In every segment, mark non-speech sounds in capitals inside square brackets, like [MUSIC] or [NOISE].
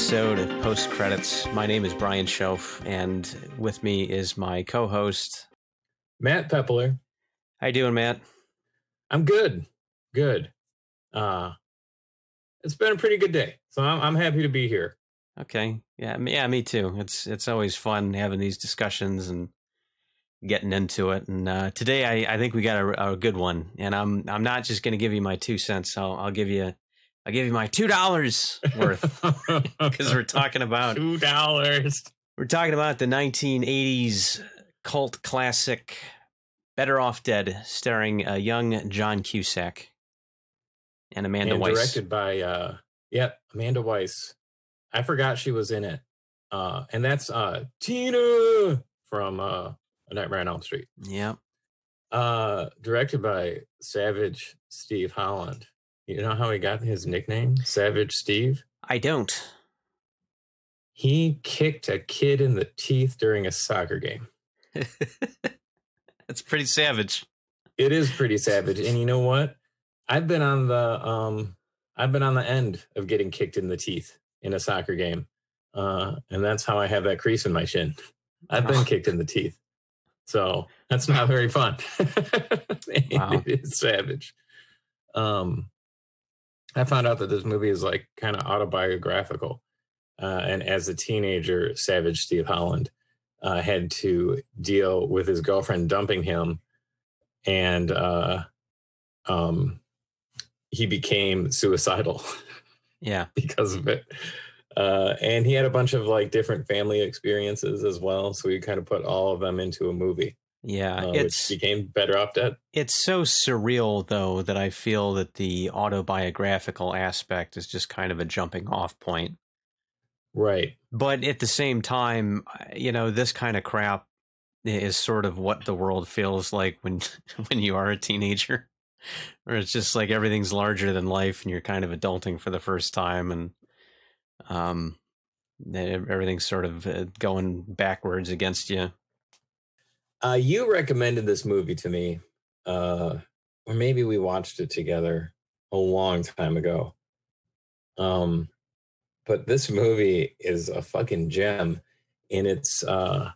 episode of Post Credits. My name is Brian Schoaf, and with me is my co-host. Matt Pepler. How you doing, Matt? I'm good. Good. Uh it's been a pretty good day. So I'm I'm happy to be here. Okay, yeah, me- yeah, me too. It's it's always fun having these discussions and getting into it. And uh, today, I, I think we got a, a good one. And I'm I'm not just going to give you my two cents. I'll I'll give you I'll give you my two dollars worth [LAUGHS] because we're talking about two dollars. We're talking about the 1980s cult classic Better Off Dead, starring a young John Cusack and Amanda and Wyss. directed by uh yeah, Amanda Wyss. I forgot she was in it. Uh and that's uh Tina from uh A Nightmare on Elm Street. Yeah. Uh directed by Savage Steve Holland. You know how he got his nickname? Savage Steve? I don't. He kicked a kid in the teeth during a soccer game. [LAUGHS] That's pretty savage. It is pretty savage. And you know what? I've been on the um I've been on the end of getting kicked in the teeth in a soccer game. Uh and that's how I have that crease in my shin. I've been kicked in the teeth. So that's not very fun. [LAUGHS] Wow. It is savage. Um I found out that this movie is like kind of autobiographical. Uh, and as a teenager, Savage Steve Holland uh, had to deal with his girlfriend dumping him and uh um he became suicidal [LAUGHS] Yeah. because of it uh and he had a bunch of like different family experiences as well so he kind of put all of them into a movie Yeah. uh, it's which became better off dead it's so surreal though that I feel that the autobiographical aspect is just kind of a jumping off point. Right But at the same time, you know, this kind of crap is sort of what the world feels like when [LAUGHS] when you are a teenager. Or it's just like everything's larger than life and you're kind of adulting for the first time and um everything's sort of uh, going backwards against you. uh you recommended this movie to me uh or maybe we watched it together a long time ago um but this movie is a fucking gem and it's uh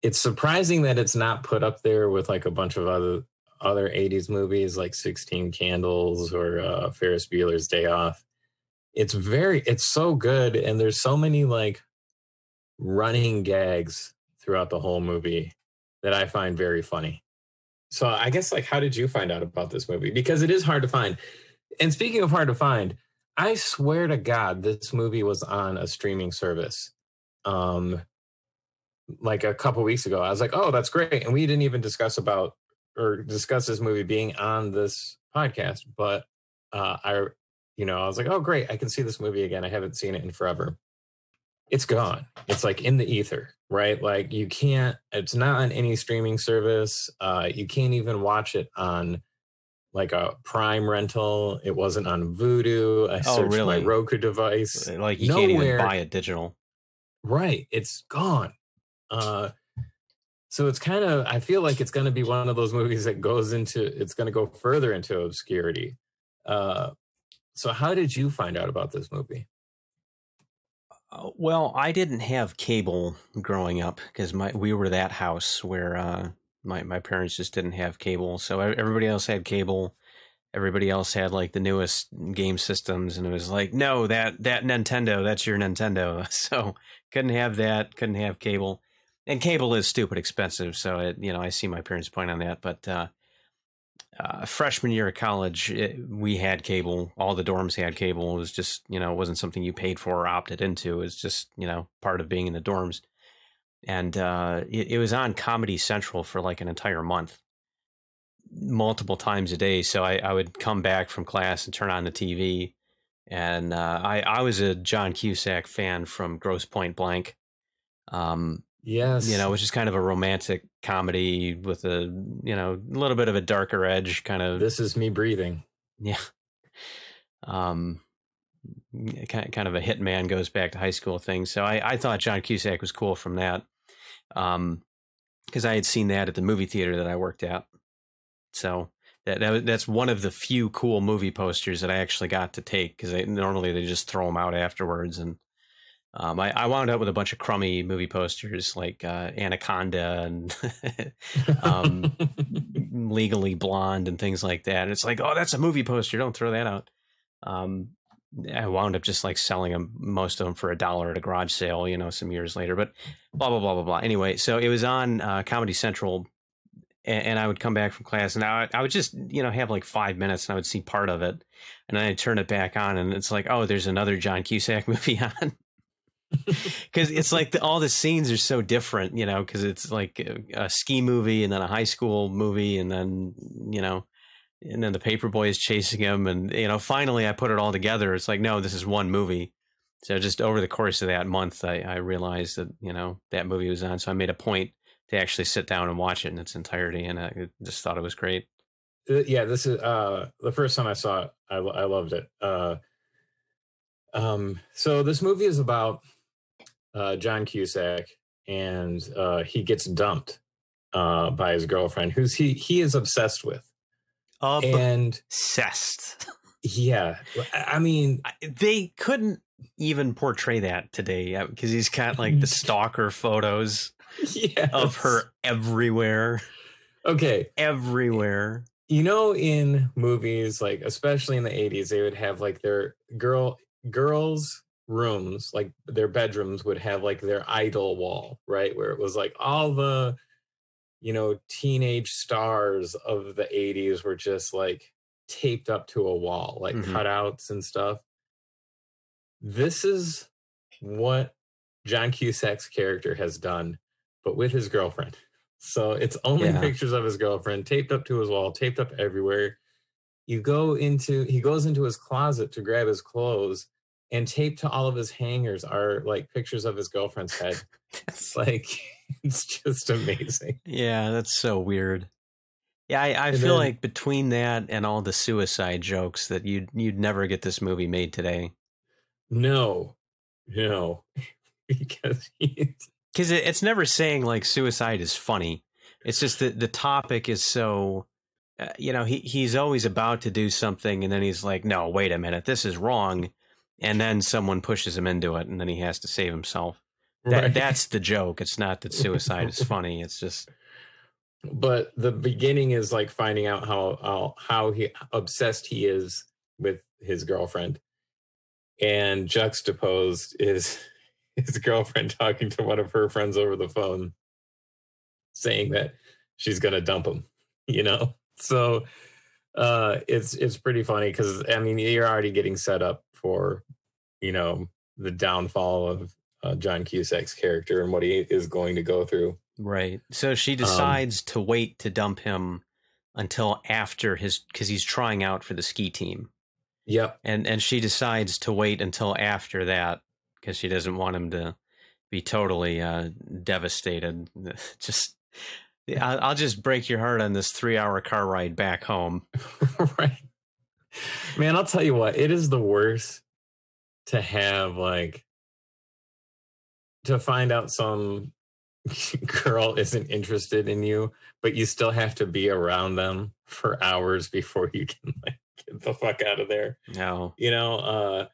it's surprising that it's not put up there with like a bunch of other other 80s movies like 16 candles or uh ferris bueller's day off. It's very it's so good and there's so many like running gags throughout the whole movie that i find very funny. So i guess like how did you find out about this movie? Because it is hard to find. And speaking of hard to find I swear to God, this movie was on a streaming service. Um, like a couple weeks ago, I was like, "Oh, that's great," and we didn't even discuss about or discuss this movie being on this podcast. But uh, I, you know, I was like, "Oh, great! I can see this movie again. I haven't seen it in forever." It's gone. It's like in the ether, right? Like you can't. It's not on any streaming service. Uh, you can't even watch it on like a Prime rental. It wasn't on Vudu. I Oh, searched really? my Roku device. Like you can't even Nowhere- buy it digital. Right, it's gone. Uh, so it's kind of. I feel like it's going to be one of those movies that goes into. It's going to go further into obscurity. Uh, so how did you find out about this movie? Uh, Well, I didn't have cable growing up because my we were that house where uh, my my parents just didn't have cable. So everybody else had cable. Everybody else had like the newest game systems, and it was like, no, that that Nintendo, that's your Nintendo. [LAUGHS] So couldn't have that. Couldn't have cable, and cable is stupid expensive. So it, you know, I see my parents' point on that. But uh, uh, freshman year of college, it, we had cable. All the dorms had cable. It was just, you know, it wasn't something you paid for or opted into. It was just, you know, part of being in the dorms. And uh, it, it was on Comedy Central for like an entire month, multiple times a day. So I, I would come back from class and turn on the TV. And uh, I, I was a John Cusack fan from Grosse Pointe Blank. Um, Yes. You know, which is kind of a romantic comedy with a, you know, a little bit of a darker edge kind of. This is me breathing. Yeah. Um, kind kind of a hitman goes back to high school thing. So I, I thought John Cusack was cool from that. Um, because I had seen that at the movie theater that I worked at. So that, that that's one of the few cool movie posters that I actually got to take because normally they just throw them out afterwards and um, I, I, wound up with a bunch of crummy movie posters like uh, Anaconda and [LAUGHS] um, [LAUGHS] Legally Blonde and things like that. And it's like, oh, that's a movie poster. Don't throw that out. Um, I wound up just like selling them, most of them for a dollar at a garage sale, you know, some years later. But blah blah blah blah blah. Anyway, so it was on uh, Comedy Central, and, and, I would come back from class, and I, I would just you know have like five minutes, and I would see part of it, and then I'd turn it back on, and it's like, oh, there's another John Cusack [LAUGHS] movie on [LAUGHS] because it's like the, all the scenes are so different, you know, because it's like a, a, ski movie and then a high school movie and then you know, and then the paper boy is chasing him, and you know, finally I put it all together. It's like no, this is one movie. So just over the course of that month, I, I realized that you know that movie was on. So I made a point to actually sit down and watch it in its entirety, and I just thought it was great. Uh, yeah, this is uh, the first time I saw it. I, I loved it. Uh, um, so this movie is about uh, John Cusack, and uh, he gets dumped uh, by his girlfriend, who's he he is obsessed with. And obsessed. Yeah, I mean, they couldn't even portray that today uh, because he's got like the [LAUGHS] stalker photos yes. of her everywhere. Okay, everywhere. You know, in movies, like especially in the '80s, they would have like their girl girls rooms, like their bedrooms would have like their idol wall, right? Where it was like all the, you know, teenage stars of the 80s were just like taped up to a wall, like mm-hmm. cutouts and stuff. This is what John Cusack's character has done, but with his girlfriend. [LAUGHS] So it's only yeah. pictures of his girlfriend taped up to his wall, taped up everywhere. You go into, he goes into his closet to grab his clothes and taped to all of his hangers are like pictures of his girlfriend's head. [LAUGHS] it's like [LAUGHS] [LAUGHS] it's just amazing. Yeah, that's so weird. Yeah, I, I feel then, like between that and all the suicide jokes that you'd you'd never get this movie made today. No, no, [LAUGHS] because [LAUGHS] because it, it's never saying like suicide is funny. It's just that the topic is so. Uh, you know, he he's always about to do something, and then he's like, "No, wait a minute, this is wrong." and then someone pushes him into it, and then he has to save himself. That, right. [LAUGHS] That's the joke. It's not that suicide is funny. It's just. But the beginning is like finding out how how, how he obsessed he is with his girlfriend, and juxtaposed is [LAUGHS] his girlfriend talking to one of her friends over the phone, saying that she's gonna dump him. [LAUGHS] You know, so uh, it's it's pretty funny because I mean you're already getting set up for you know the downfall of uh, John Cusack's character and what he is going to go through. Right. So she um, decides um, to wait to dump him until after his because he's trying out for the ski team. Yep. And and she decides to wait until after that because she doesn't want him to be totally uh, devastated. [LAUGHS] Just I'll just break your heart on this three hour car ride back home. [LAUGHS] right. Man, I'll tell you what, it is the worst to have like to find out some [LAUGHS] girl isn't interested in you, but you still have to be around them for hours before you can like get the fuck out of there. No. You know, uh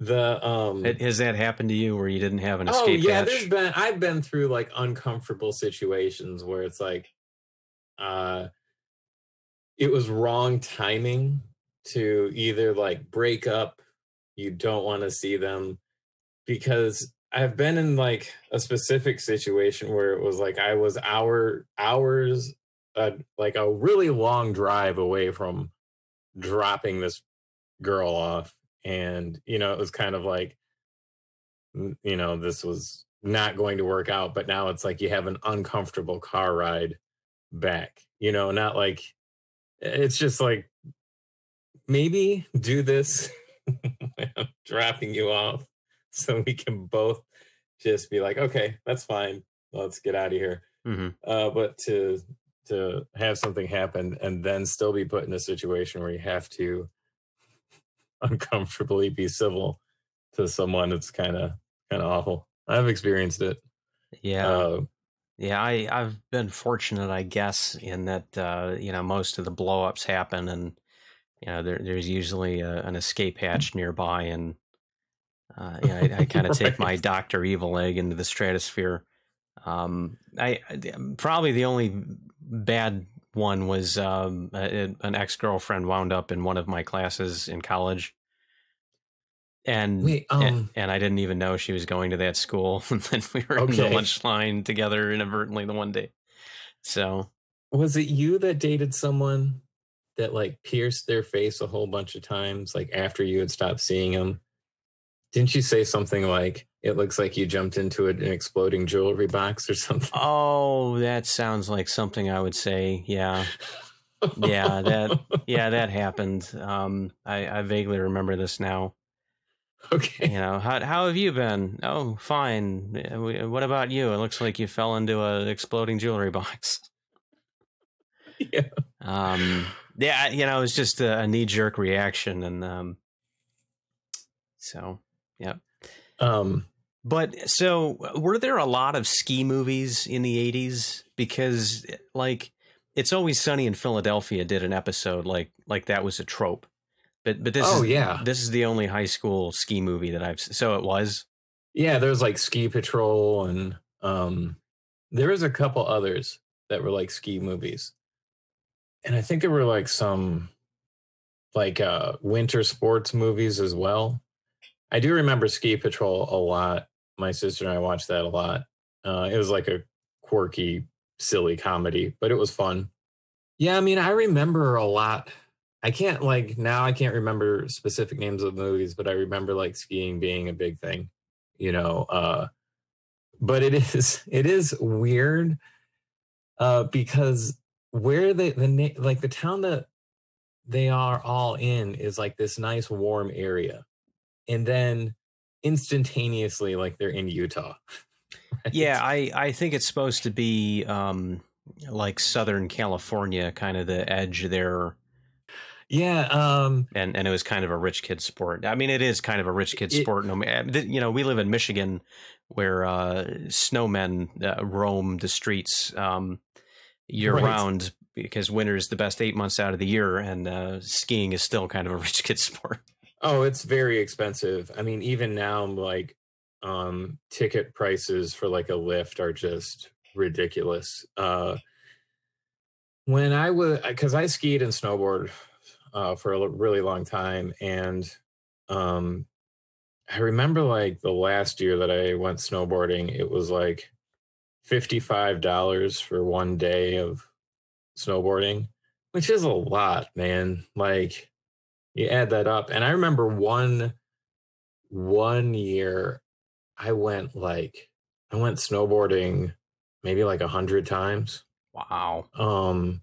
the um has that happened to you where you didn't have an oh, escape oh yeah hatch? there's been i've been through like uncomfortable situations where it's like uh it was wrong timing to either like break up you don't want to see them because i've been in like a specific situation where it was like i was hour hours uh, like a really long drive away from dropping this girl off. And you know it was kind of like you know this was not going to work out but now it's like you have an uncomfortable car ride back you know not like it's just like maybe do this [LAUGHS] dropping you off [LAUGHS] so we can both just be like, okay, that's fine. Let's get out of here. hmm Uh, but to to have something happen and then still be put in a situation where you have to [LAUGHS] uncomfortably be civil to someone, it's kind of kind of awful. I've experienced it. Yeah. Uh, Yeah, I, I've been fortunate, I guess, in that uh, you know most of the blowups happen, and you know there, there's usually a, an escape hatch nearby, and uh, know, I, I [LAUGHS] kind of take my Doctor Evil egg into the stratosphere. Um, I, I probably the only bad one was um, a, an ex girlfriend wound up in one of my classes in college, and Wait, and, um, and I didn't even know she was going to that school. [LAUGHS] And then we were in the lunch line together inadvertently the one day. So was it you that dated someone that like pierced their face a whole bunch of times, like after you had stopped seeing them? Didn't you say something like, it looks like you jumped into an exploding jewelry box or something? oh, that sounds like something I would say. Yeah. Yeah, that yeah, that happened. Um I, I vaguely remember this now. okay. You know, how how have you been? Oh, fine. What about you? It looks like you fell into an exploding jewelry box. Yeah. Um yeah, you know, it was just a, a knee jerk reaction and um so Um, But so, were there a lot of ski movies in the 80s? Because, like, It's Always Sunny in Philadelphia did an episode like like that was a trope. But but this oh is yeah, this is the only high school ski movie that I've so it was. yeah. There's like Ski Patrol, and um, there was a couple others that were like ski movies, and I think there were like some like uh winter sports movies as well. I do remember Ski Patrol a lot. My sister and I watched that a lot. Uh, it was like a quirky, silly comedy, but it was fun. Yeah, I mean, I remember a lot. I can't like now. I can't remember specific names of movies, but I remember like skiing being a big thing. You know, uh, but it [LAUGHS] is it is weird uh, because where the the like the town that they are all in is like this nice warm area, and then instantaneously like they're in Utah. [LAUGHS] right? Yeah, I I think it's supposed to be um like Southern California, kind of the edge there, yeah. Um, and and it was kind of a rich kid sport. I mean, it is kind of a rich kid It- sport. No, you know, we live in Michigan, where uh, snowmen uh, roam the streets um, year Right. round because winter is the best eight months out of the year, and uh, skiing is still kind of a [LAUGHS] rich kid sport. Oh, it's very expensive. I mean, even now, like, um, ticket prices for like a lift are just ridiculous. Uh, when I was, because I skied and snowboard uh, for a really long time, and um, I remember like the last year that I went snowboarding, it was like fifty-five dollars for one day of snowboarding, which is a lot, man. Like you add that up and i remember one one year i went like i went snowboarding maybe like a hundred times Wow. um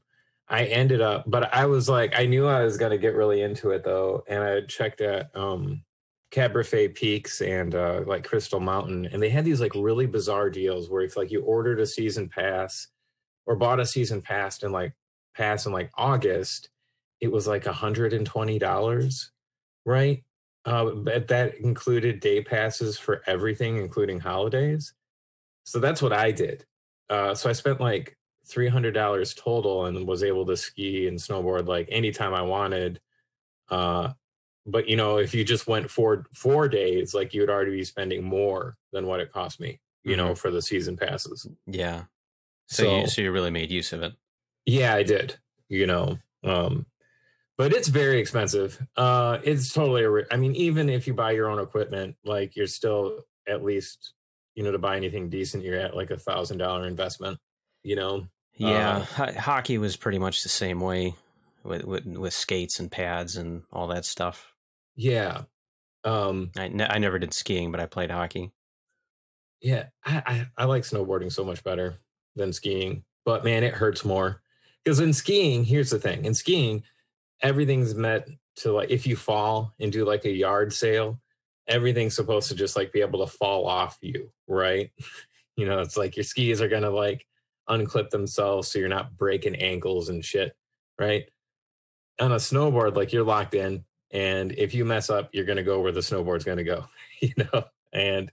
i ended up but i was like i knew i was going to get really into it though and i checked at um Caberfae Peaks and uh like crystal mountain and they had these like really bizarre deals where if like you ordered a season pass or bought a season pass in like pass in like august it was like $120 right uh but that included day passes for everything including holidays so that's what i did uh so i spent like $300 total and was able to ski and snowboard like anytime i wanted uh but you know if you just went for four days like you would already be spending more than what it cost me you know for the season passes Yeah. So, you, So- so you really made use of it. Yeah, I did. You know, um, but it's very expensive. Uh, it's totally. A I mean, even if you buy your own equipment, like you're still at least, you know, to buy anything decent, you're at like a thousand dollar investment. You know, Yeah, Uh, ho- hockey was pretty much the same way with, with with skates and pads and all that stuff. yeah, um, I, ne- I never did skiing, but I played hockey. yeah. I, I I like snowboarding so much better than skiing, but man, it hurts more because in skiing, here's the thing: in skiing, everything's meant to like if you fall and do like a yard sale everything's supposed to just like be able to fall off you, right? [LAUGHS] you know, it's like your skis are gonna like unclip themselves so you're not breaking ankles and shit, right? On a snowboard, like you're locked in, and if you mess up, you're gonna go where the snowboard's gonna go, [LAUGHS] you know. And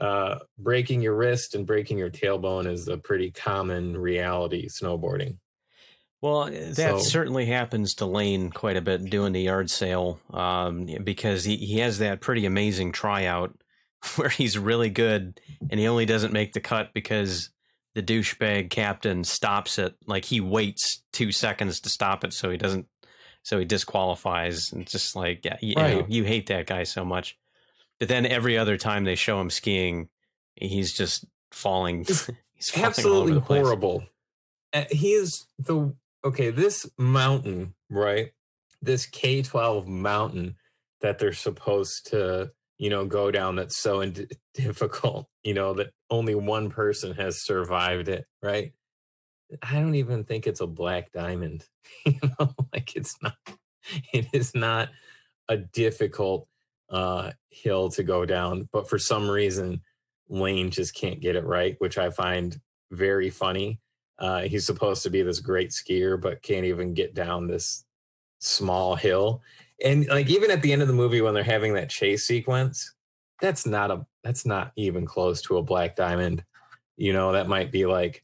uh, breaking your wrist and breaking your tailbone is a pretty common reality snowboarding. Well, that so, certainly happens to Lane quite a bit doing the yard sale um, because he, he has that pretty amazing tryout [LAUGHS] where he's really good and he only doesn't make the cut because the douchebag captain stops it. Like he waits two seconds to stop it so he doesn't, so he disqualifies. And just like, yeah, you, right. know, you hate that guy so much. But then every other time they show him skiing, he's just falling. [LAUGHS] he's falling absolutely horrible. Uh, he is the okay, this mountain, right? This K 12 mountain that they're supposed to, you know, go down that's so in- [LAUGHS] difficult, you know, that only one person has survived it, right? I don't even think it's a black diamond. [LAUGHS] you know, [LAUGHS] like it's not, it is not a difficult uh, hill to go down, but for some reason, Lane just can't get it right, which I find very funny. Uh, he's supposed to be this great skier, but can't even get down this small hill. And like even at the end of the movie when they're having that chase sequence, that's not a that's not even close to a black diamond. You know, that might be like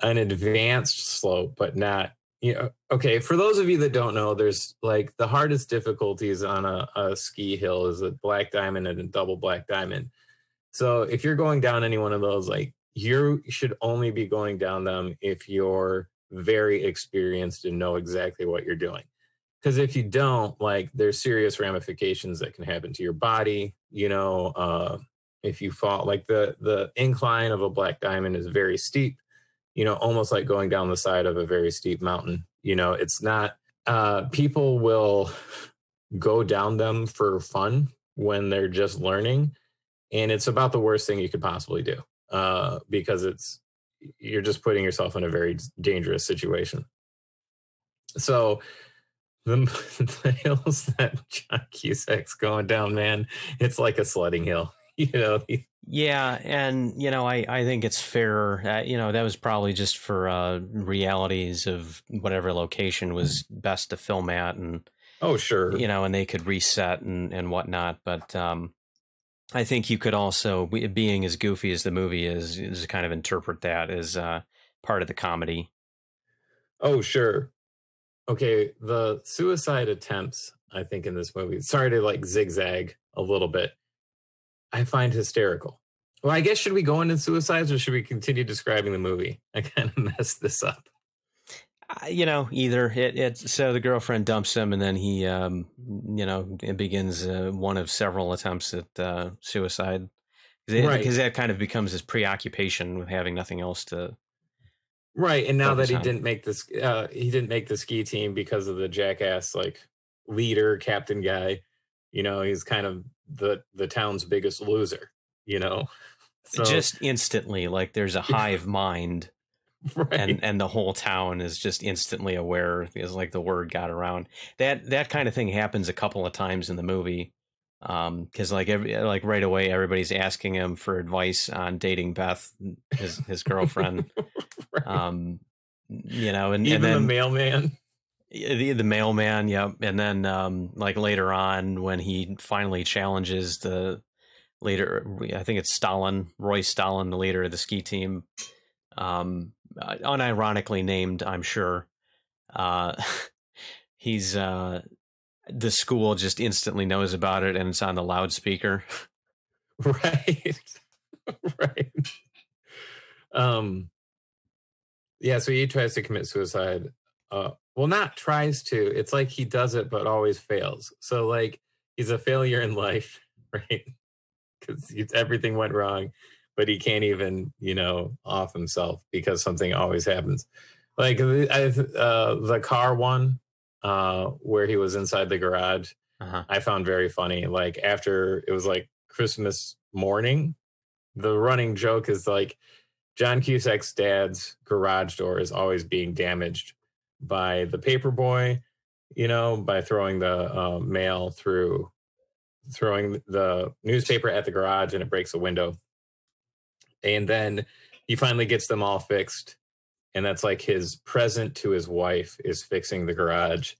an advanced slope, but not you know, okay, for those of you that don't know, there's like the hardest difficulties on a, a ski hill is a black diamond and a double black diamond. So if you're going down any one of those, like you should only be going down them if you're very experienced and know exactly what you're doing. Because if you don't, like, there's serious ramifications that can happen to your body. You know, uh, if you fall, like the the incline of a black diamond is very steep. You know, almost like going down the side of a very steep mountain. You know, it's not. Uh, people will go down them for fun when they're just learning, and it's about the worst thing you could possibly do uh, because it's you're just putting yourself in a very dangerous situation. So the, [LAUGHS] the hills that John Cusack's going down, man, it's like a sledding hill. [LAUGHS] You know. Yeah, and you know, I I think it's fair. Uh, you know, that was probably just for uh, realities of whatever location was best to film at, and oh sure, you know, and they could reset and and whatnot. But um, I think you could also, being as goofy as the movie is, is kind of interpret that as uh, part of the comedy. Oh, sure. Okay, the suicide attempts, I think, in this movie, sorry to like zigzag a little bit, I find hysterical. Well, I guess should we go into suicides or should we continue describing the movie? I kind of [LAUGHS] messed this up you know, either it, it so the girlfriend dumps him, and then he, um, you know, it begins uh, one of several attempts at uh, suicide because right. that kind of becomes his preoccupation with having nothing else to. Right, and now that he on. didn't make this, uh, he didn't make the ski team because of the jackass like leader captain guy. You know, he's kind of the the town's biggest loser. You know, so, just instantly, like there's a [LAUGHS] hive mind [LAUGHS] right. and and the whole town is just instantly aware because like the word got around. That that kind of thing happens a couple of times in the movie. Um, because like every like right away everybody's asking him for advice on dating Beth, his his [LAUGHS] girlfriend. right. Um, you know, and even and then, the mailman. The, the mailman, yep. And then um, like later on when he finally challenges the leader, I think it's Stalin, Roy Stalin, the leader of the ski team. Um, unironically named, I'm sure. Uh, [LAUGHS] he's uh, the school just instantly knows about it, and it's on the loudspeaker. [LAUGHS] Right, [LAUGHS] right. Um, yeah. So he tries to commit suicide. Uh, well, not tries to. It's like he does it, but always fails. So like he's a failure in life, right? Because everything went wrong but he can't even, you know, off himself because something always happens. Like I, uh, the car one, uh, where he was inside the garage, uh-huh. I found very funny. Like after it was like Christmas morning, the running joke is like John Cusack's dad's garage door is always being damaged by the paper boy, you know, by throwing the uh, mail through throwing the newspaper at the garage and it breaks a window. And then he finally gets them all fixed. And that's like his present to his wife is fixing the garage.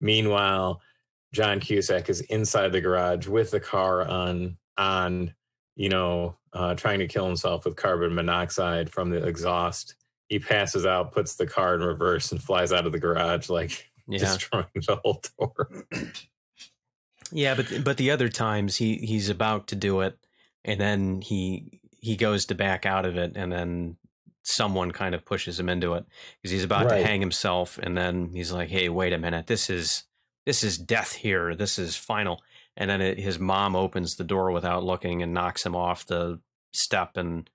Meanwhile, John Cusack is inside the garage with the car on on, you know, uh, trying to kill himself with carbon monoxide from the exhaust. He passes out, puts the car in reverse, and flies out of the garage like [LAUGHS] yeah. destroying the whole door. yeah, but but the other times he he's about to do it, and then he he goes to back out of it, and then someone kind of pushes him into it because he's about right. to hang himself, and then he's like, "Hey, wait a minute, this is this is death here. This is final." And then it, his mom opens the door without looking and knocks him off the step, and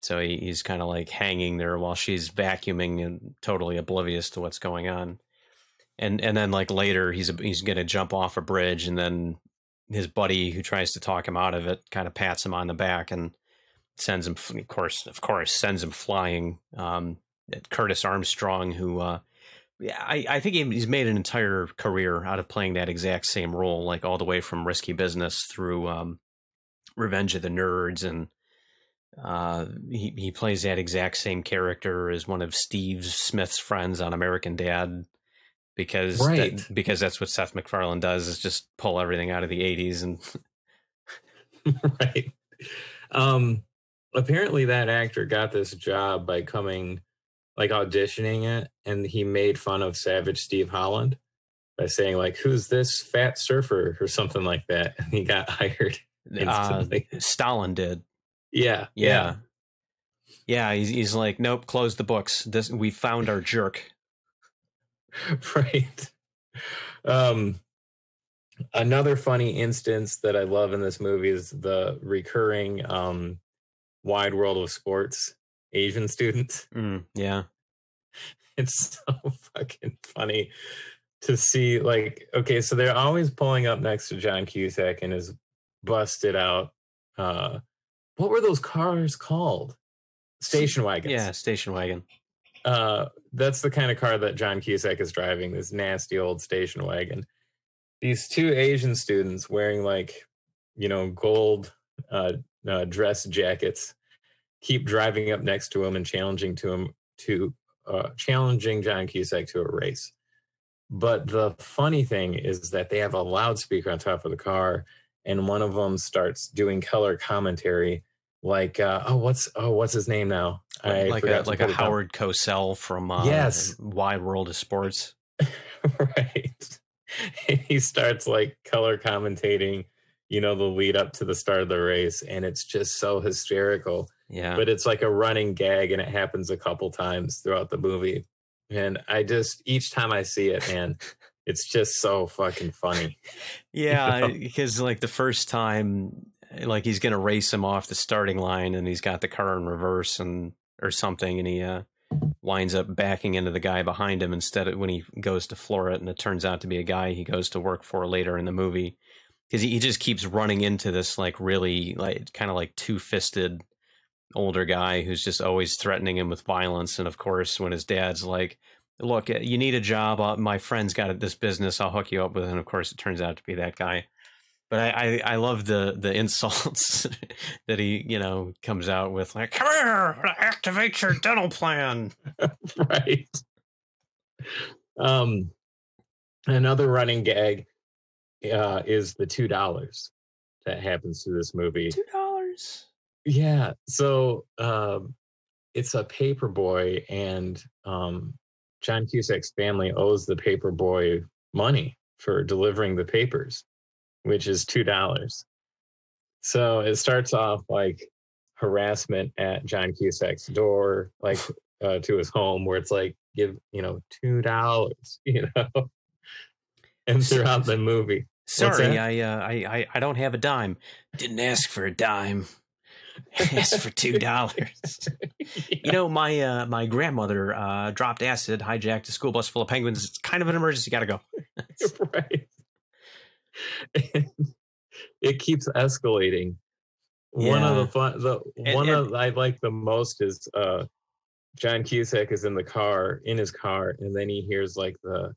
so he, he's kind of like hanging there while she's vacuuming and totally oblivious to what's going on and and then like later he's he's going to jump off a bridge and then his buddy who tries to talk him out of it kind of pats him on the back and sends him of course of course sends him flying um, Curtis Armstrong who uh, I, I think he's made an entire career out of playing that exact same role like all the way from risky business through um, revenge of the nerds and uh, he, he plays that exact same character as one of Steve Smith's friends on American Dad because right. that, because that's what Seth MacFarlane does is just pull everything out of the 80s and [LAUGHS] right. Um apparently that actor got this job by coming like auditioning it and he made fun of Savage Steve Holland by saying like who's this fat surfer or something like that and he got [LAUGHS] hired uh, Stalin did. Yeah. Yeah. Yeah. yeah he's, he's like nope close the books this we found our jerk [LAUGHS] right. Um, another funny instance that I love in this movie is the recurring um, wide world of sports Asian students. [LAUGHS] Mm, yeah. It's so [LAUGHS] fucking funny to see like okay so they're always pulling up next to john cusack and his busted out uh what were those cars called station wagons yeah station wagon uh, that's the kind of car that John Cusack is driving. This nasty old station wagon. These two Asian students wearing like, you know, gold uh, uh, dress jackets keep driving up next to him and challenging to him to uh, challenging John Cusack to a race. But the funny thing is that they have a loudspeaker on top of the car, and one of them starts doing color commentary like uh, oh what's oh what's his name now? I like a like a Howard Cosell from uh, yes. Wide World of Sports? [LAUGHS] Right. [LAUGHS] He starts like color commentating you know the lead up to the start of the race and it's just so hysterical. Yeah. But it's like a running gag and it happens a couple times throughout the movie. And I just each time I see it man [LAUGHS] it's just so fucking funny. [LAUGHS] Yeah you know? because like the first time like he's going to race him off the starting line and he's got the car in reverse and or something and he uh, winds up backing into the guy behind him instead of when he goes to floor it and it turns out to be a guy he goes to work for later in the movie because he, he just keeps running into this like really like kind of like two-fisted older guy who's just always threatening him with violence and of course when his dad's like look you need a job uh, my friend's got this business i'll hook you up with and of course it turns out to be that guy. But I, I, I love the the [LAUGHS] insults that he you know comes out with like come here activate your dental plan. [LAUGHS] Right. Um another running gag uh is the two dollars that happens to this movie two dollars yeah so um it's a paper boy and um john cusack's family owes the paper boy money for delivering the papers which is two dollars. So it starts off like harassment at John Cusack's door, like [LAUGHS] uh, to his home, where it's like give you know two dollars, [LAUGHS] you know, and throughout the [LAUGHS] movie. Sorry, I, uh, I I don't have a dime. Didn't ask for a dime. [LAUGHS] asked for two dollars. yeah. [LAUGHS] You know, my uh, my grandmother uh, dropped acid, hijacked a school bus full of penguins. It's kind of an emergency. Got to go. [LAUGHS] right. it keeps escalating. Yeah. One of the fun, the and, one and, of I like the most is uh, John Cusack is in the car in his car, and then he hears like the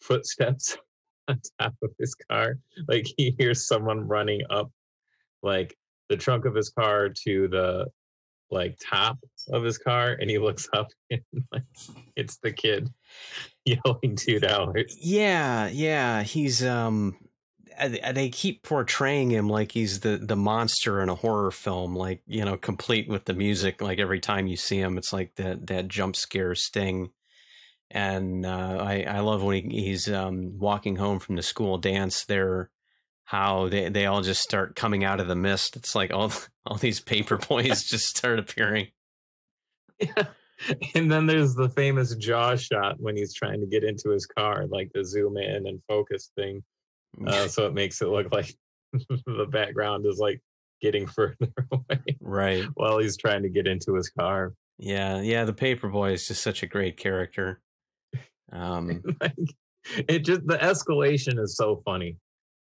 footsteps on [LAUGHS] top of his car. Like he hears someone running up like the trunk of his car to the like top of his car and he looks up [LAUGHS] and like it's the kid [LAUGHS] yelling two dollars. Yeah, yeah. He's um they keep portraying him like he's the the monster in a horror film, like you know, complete with the music. Like every time you see him, it's like that that jump scare sting. And uh, I I love when he, he's um, walking home from the school dance. There, how they they all just start coming out of the mist. It's like all [LAUGHS] all these paper [LAUGHS] boys just start appearing. Yeah. [LAUGHS] And then there's the famous Jaws shot when he's trying to get into his car, like the zoom in and focus thing uh, so it makes it look like the background is like getting further away right while he's trying to get into his car yeah yeah the paper boy is just such a great character um [LAUGHS] like, it just the escalation is so funny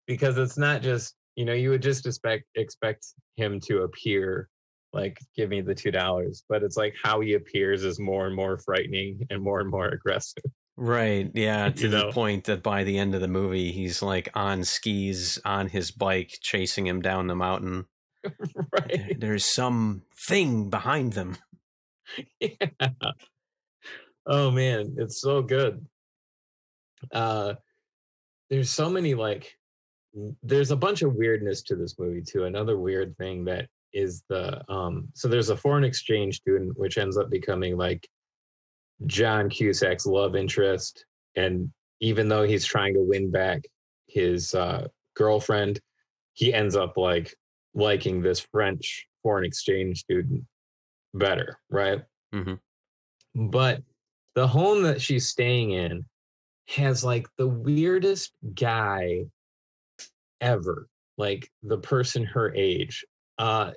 because it's not just you know you would just expect expect him to appear like give me the two dollars but it's like how he appears is more and more frightening and more and more aggressive Right. Yeah. [LAUGHS] To You the know? point that by the end of the movie, he's like on skis on his bike, chasing him down the mountain. [LAUGHS] right There's some thing behind them. yeah. Oh man, it's so good. Uh there's so many like there's a bunch of weirdness to this movie too. Another weird thing that is the um so there's a foreign exchange student which ends up becoming like John Cusack's love interest and even though he's trying to win back his uh girlfriend, he ends up like liking this French foreign exchange student better, right? Mhm. But the home that she's staying in has like the weirdest guy ever, like the person her age. Uh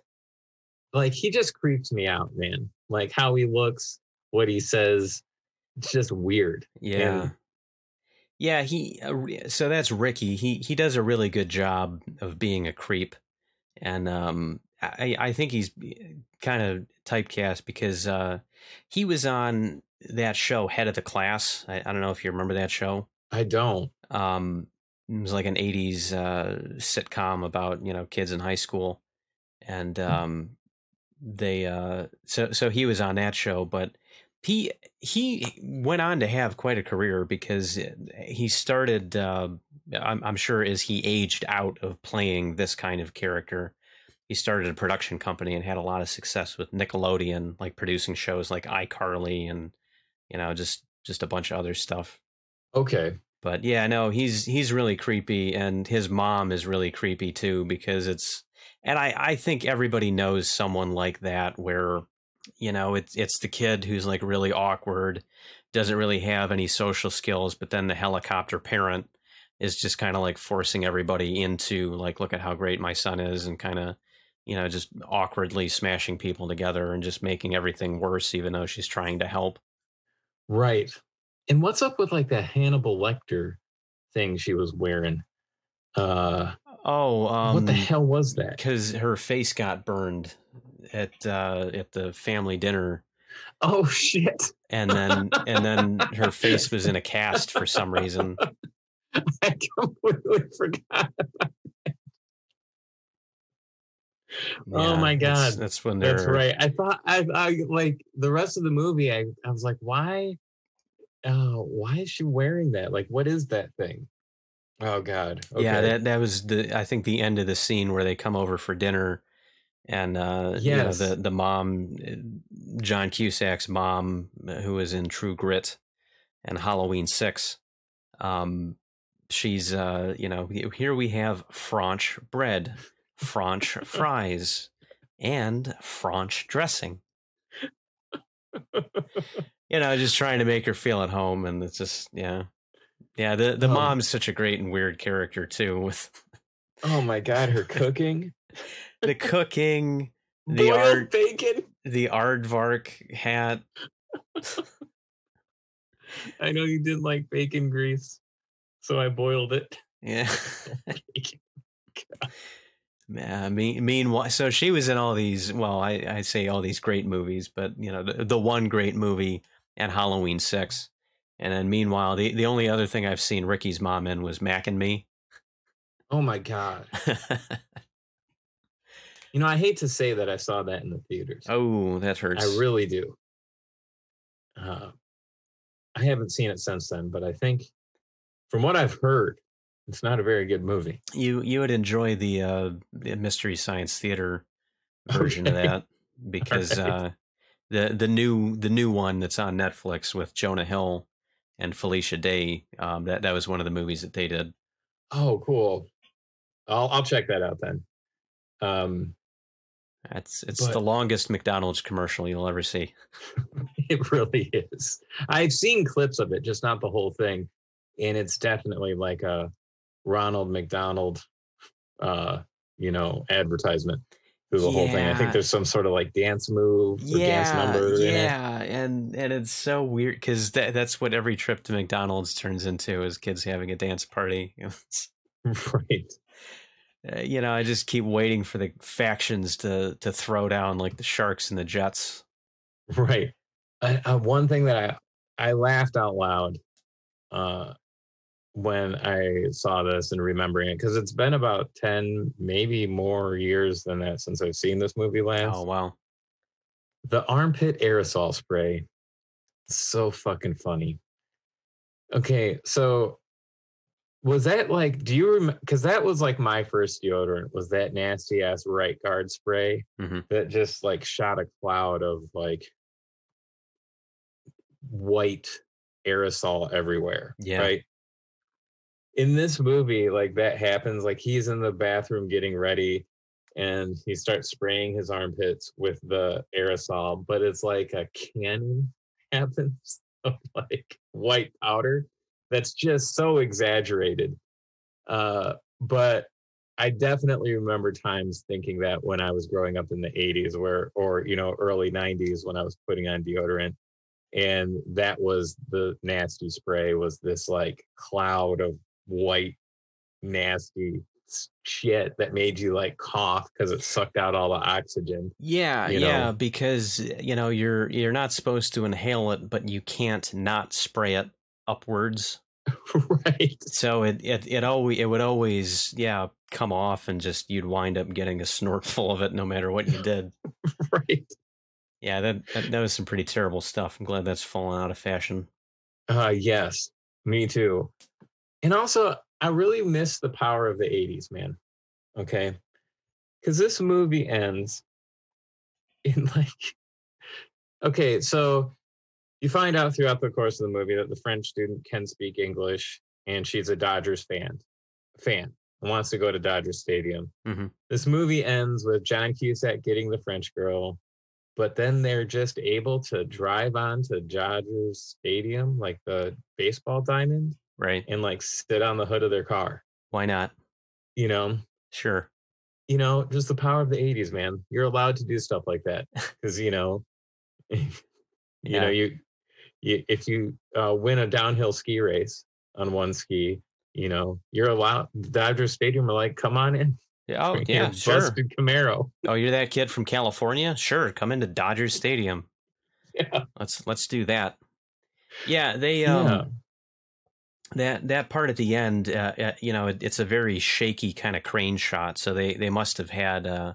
like he just creeps me out, man. Like how he looks, what he says, it's just weird. Yeah. And- yeah. He, uh, so that's Ricky. He, he does a really good job of being a creep. And, um, I, I think he's kind of typecast because, uh, he was on that show, Head of the Class. I, I don't know if you remember that show. I don't. um it was like an 80s uh sitcom about you know kids in high school and um they uh so so he was on that show but he he went on to have quite a career because he started uh I'm, I'm sure as he aged out of playing this kind of character he started a production company and had a lot of success with nickelodeon like producing shows like icarly and you know just just a bunch of other stuff Okay. but yeah, no, he's he's really creepy, and his mom is really creepy too because it's. And I I think everybody knows someone like that where, you know, it's it's the kid who's like really awkward, doesn't really have any social skills, but then the helicopter parent is just kind of like forcing everybody into like, look at how great my son is, and kind of, you know, just awkwardly smashing people together and just making everything worse, even though she's trying to help. Right. And what's up with like that Hannibal Lecter thing she was wearing? Uh Oh, um, what the hell was that? because her face got burned at uh, at the family dinner, Oh shit. and then and then her face was in a cast for some reason. [LAUGHS] I completely forgot. Oh my God. that's when they're That's right. I thought I, I like the rest of the movie. I, I was like, why? Oh, why is she wearing that? Like, what is that thing? Oh God. Yeah, that that was the I think the end of the scene where they come over for dinner, and uh, you know the the mom, uh, John Cusack's mom, uh, who was in True Grit and Halloween Six. Um, she's uh, you know here we have French bread, French fries, and French dressing. you know, just trying to make her feel at home, and it's just yeah, yeah. The the Oh. mom's such a great and weird character too, with oh my God, her cooking. [LAUGHS] the cooking, the Boiled art, bacon. the aardvark hat. I know you didn't like bacon grease, so I boiled it. Yeah. [LAUGHS] Oh Yeah, me, meanwhile, so she was in all these. Well, I, I say all these great movies, but you know, the, the one great movie and Halloween Six, And then meanwhile, the, the only other thing I've seen Ricky's mom in was Mac and Me. Oh my god! [LAUGHS] you know, I hate to say that I saw that in the theaters. oh, that hurts. I really do. Uh, I haven't seen it since then, but I think, from what I've heard, it's not a very good movie. You you would enjoy the uh, Mystery Science Theater [LAUGHS] version okay. of that because right. uh, the the new the new one that's on Netflix with Jonah Hill and Felicia Day. Um, that that was one of the movies that they did. Oh, cool! I'll I'll check that out then. Um, that's it's but, the longest McDonald's commercial you'll ever see. [LAUGHS] it really is. I've seen clips of it, just not the whole thing, and it's definitely like a Ronald McDonald, uh, you know, advertisement through the yeah. whole thing. I think there's some sort of like dance move or yeah, dance number. Yeah, and and it's so weird because that, that's what every trip to McDonald's turns into is kids having a dance party. [LAUGHS] [LAUGHS] right. Uh, you know, I just keep waiting for the factions to to throw down like the Sharks and the Jets. Right. Uh, one thing that I I laughed out loud uh, when I saw this and remembering it because it's been about 10, maybe more years than that since I've seen this movie last. Oh, wow. The armpit aerosol spray. So fucking funny. Okay, so was that like, do you remember? Because that was like my first deodorant, was that nasty ass right guard spray mm-hmm. that just like shot a cloud of like white aerosol everywhere. Yeah. Right in this movie, like that happens. Like he's in the bathroom getting ready and he starts spraying his armpits with the aerosol, but it's like a cannon [LAUGHS] happens of like white powder that's just so exaggerated. Uh, but I definitely remember times thinking that when I was growing up in the 80s where or you know early 90s when I was putting on deodorant and that was the nasty spray was this like cloud of white, nasty shit that made you like cough because it sucked out all the oxygen. Yeah, yeah, know? because you know you're you're not supposed to inhale it, but you can't not spray it upwards. [LAUGHS] right. So it it it always it would always yeah come off and just you'd wind up getting a snort full of it no matter what you did. [LAUGHS] right. Yeah, that, that that was some pretty terrible stuff. I'm glad that's fallen out of fashion. Uh yes, me too. And also, I really miss the power of the 80s, man. Okay. Because this movie ends [LAUGHS] in like, okay, so you find out throughout the course of the movie that the French student can speak English and she's a Dodgers fan, fan, and wants to go to Dodger Stadium. Mm-hmm. This movie ends with John Cusack getting the French girl, but then they're just able to drive on to Dodgers Stadium, like the baseball diamond, right and like sit on the hood of their car why not you know sure you know just the power of the 80s man you're allowed to do stuff like that [LAUGHS] because you know [LAUGHS] you yeah. know you, you if you uh, win a downhill ski race on one ski you know you're allowed dodger stadium are like come on in yeah, oh, [LAUGHS] yeah, sure. Busted Camaro. Oh, you're that kid from California? Sure, come into Dodger Stadium. Yeah, let's let's do that. Yeah, they um, that that part at the end, uh, uh, you know, it, it's a very shaky kind of crane shot. So they they must have had uh,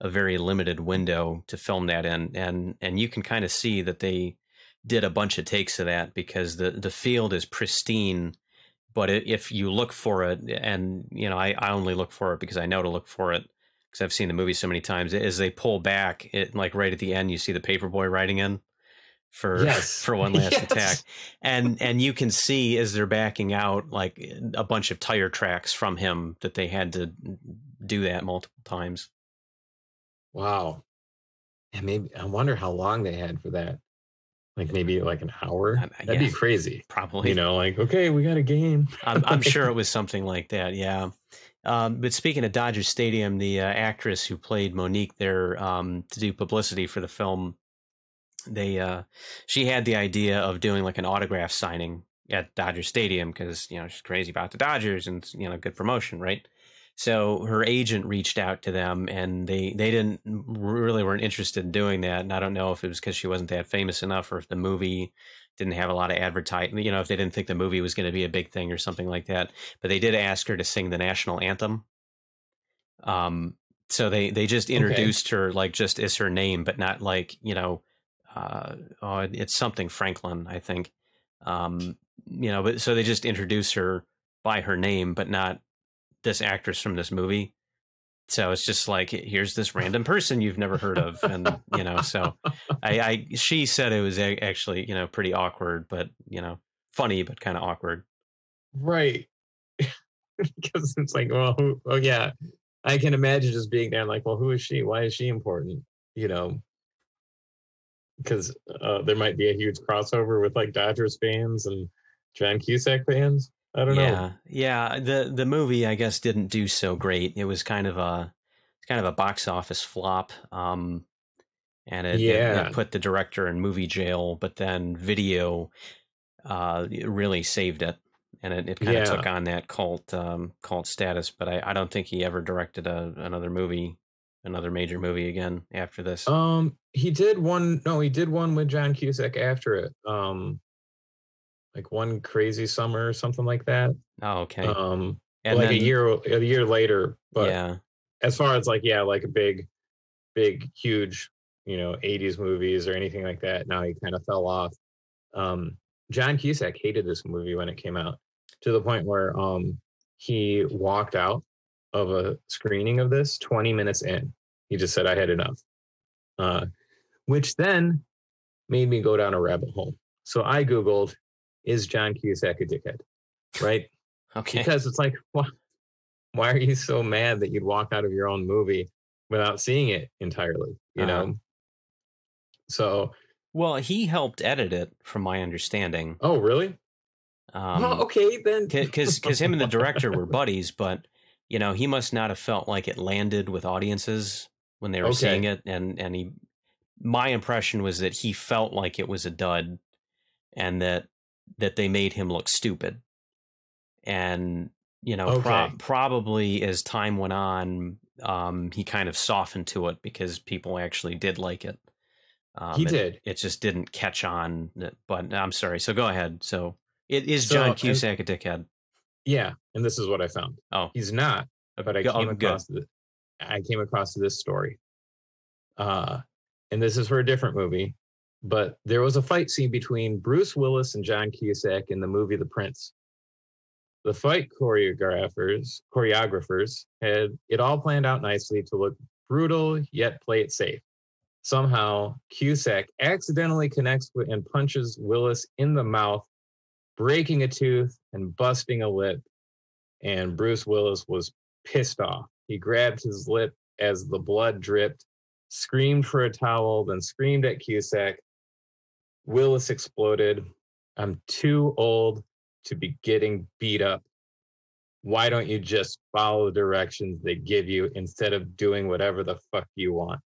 a very limited window to film that in, and and you can kind of see that they did a bunch of takes of that because the the field is pristine. But if you look for it, and you know, I, I only look for it because I know to look for it because I've seen the movie so many times. As they pull back, it like right at the end, you see the paperboy riding in for [LAUGHS] yes. for one [LAUGHS] last yes. attack and and you can see as they're backing out like a bunch of tire tracks from him that they had to do that multiple times. Wow. And maybe i wonder how long they had for that. Like maybe like an hour? That'd yeah, be crazy. probably. You know like okay we got a game. [LAUGHS] I'm, I'm sure it was something like that yeah. Um, but speaking of Dodger Stadium, the uh, actress who played Monique there um, to do publicity for the film they uh she had the idea of doing like an autograph signing at Dodger Stadium because you know she's crazy about the Dodgers and you know good promotion, right? So her agent reached out to them, and they they didn't really weren't interested in doing that. And I don't know if it was because she wasn't that famous enough, or if the movie didn't have a lot of advertising. You know, if they didn't think the movie was going to be a big thing or something like that. But they did ask her to sing the national anthem. Um, so they they just introduced okay. her like just as her name, but not like you know, uh, oh, it's something Franklin, I think. Um, you know, but so they just introduce her by her name, but not this actress from this movie. So it's just like here's this random person you've never heard of, and you know. So I, I she said it was actually you know pretty awkward, but you know funny, but kind of awkward. Right, [LAUGHS] because it's like, well, who, oh yeah, I can imagine just being there, like, well, who is she? Why is she important? You know, because uh, there might be a huge crossover with like Dodgers fans and John Cusack fans. I don't yeah, know. Yeah, yeah. the the movie I guess didn't do so great. It was kind of a kind of a box office flop. Um, and it, yeah. it, it, put the director in movie jail, but then video uh, really saved it, and it, it kind yeah. of took on that cult um, cult status. But I, I don't think he ever directed a, another movie, another major movie again after this. Um, he did one. No, he did one with John Cusack after it. Um, like one crazy summer or something like that. Oh, okay. Um, and like then, a year a year later, but yeah. As far as like yeah, like a big, big, huge, you know, '80s movies or anything like that, now he kind of fell off. Um, John Cusack hated this movie when it came out to the point where um, he walked out of a screening of this 20 minutes in. He just said, I had enough. Uh, which then made me go down a rabbit hole. So I Googled is John Cusack a dickhead? Right? [LAUGHS] okay. Because it's like, [LAUGHS] why, why are you so mad that you'd walk out of your own movie without seeing it entirely? You uh-huh. know? So. Well, he helped edit it, from my understanding. Oh, really? Um, well, okay then. Because because him and the director were [LAUGHS] buddies, but you know he must not have felt like it landed with audiences when they were okay. seeing it, and and he. My impression was that he felt like it was a dud, and that that they made him look stupid. And, you know, okay. pro- probably as time went on, um, he kind of softened to it because people actually did like it. Um, he it, did. It just didn't catch on. But I'm sorry. So go ahead. So it is so, John Cusack a dickhead. Yeah, and this is what I found. Oh, he's not. But I came across the, I came across this story. Uh, and this is for a different movie. But there was a fight scene between Bruce Willis and John Cusack in the movie The Prince. The fight choreographers choreographers had it all planned out nicely to look brutal yet play it safe. Somehow, Cusack accidentally connects with and punches Willis in the mouth, breaking a tooth and busting a lip. And Bruce Willis was pissed off. He grabbed his lip as the blood dripped, screamed for a towel, then screamed at Cusack, Willis exploded. I'm too old to be getting beat up. Why don't you just follow the directions they give you instead of doing whatever the fuck you want?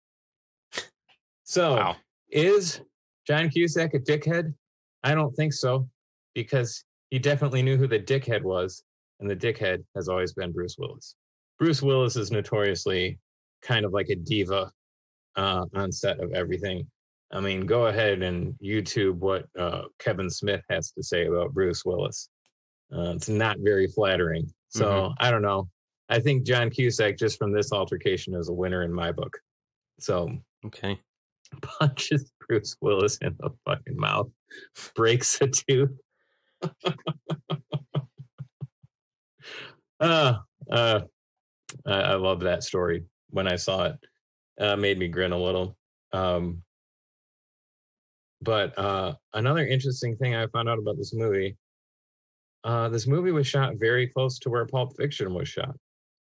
So, wow. is John Cusack a dickhead? I don't think so, because he definitely knew who the dickhead was, and the dickhead has always been Bruce Willis. Bruce Willis is notoriously kind of like a diva uh, on set of everything. I mean, go ahead and YouTube what uh, Kevin Smith has to say about Bruce Willis. Uh, it's not very flattering. So mm-hmm. I don't know. I think John Cusack, just from this altercation, is a winner in my book. So okay, [LAUGHS] punches Bruce Willis in the fucking mouth, breaks a tooth. Uh, [LAUGHS] uh, I, I love that story. When I saw it, uh, made me grin a little. Um, but uh, another interesting thing I found out about this movie uh, this movie was shot very close to where Pulp Fiction was shot.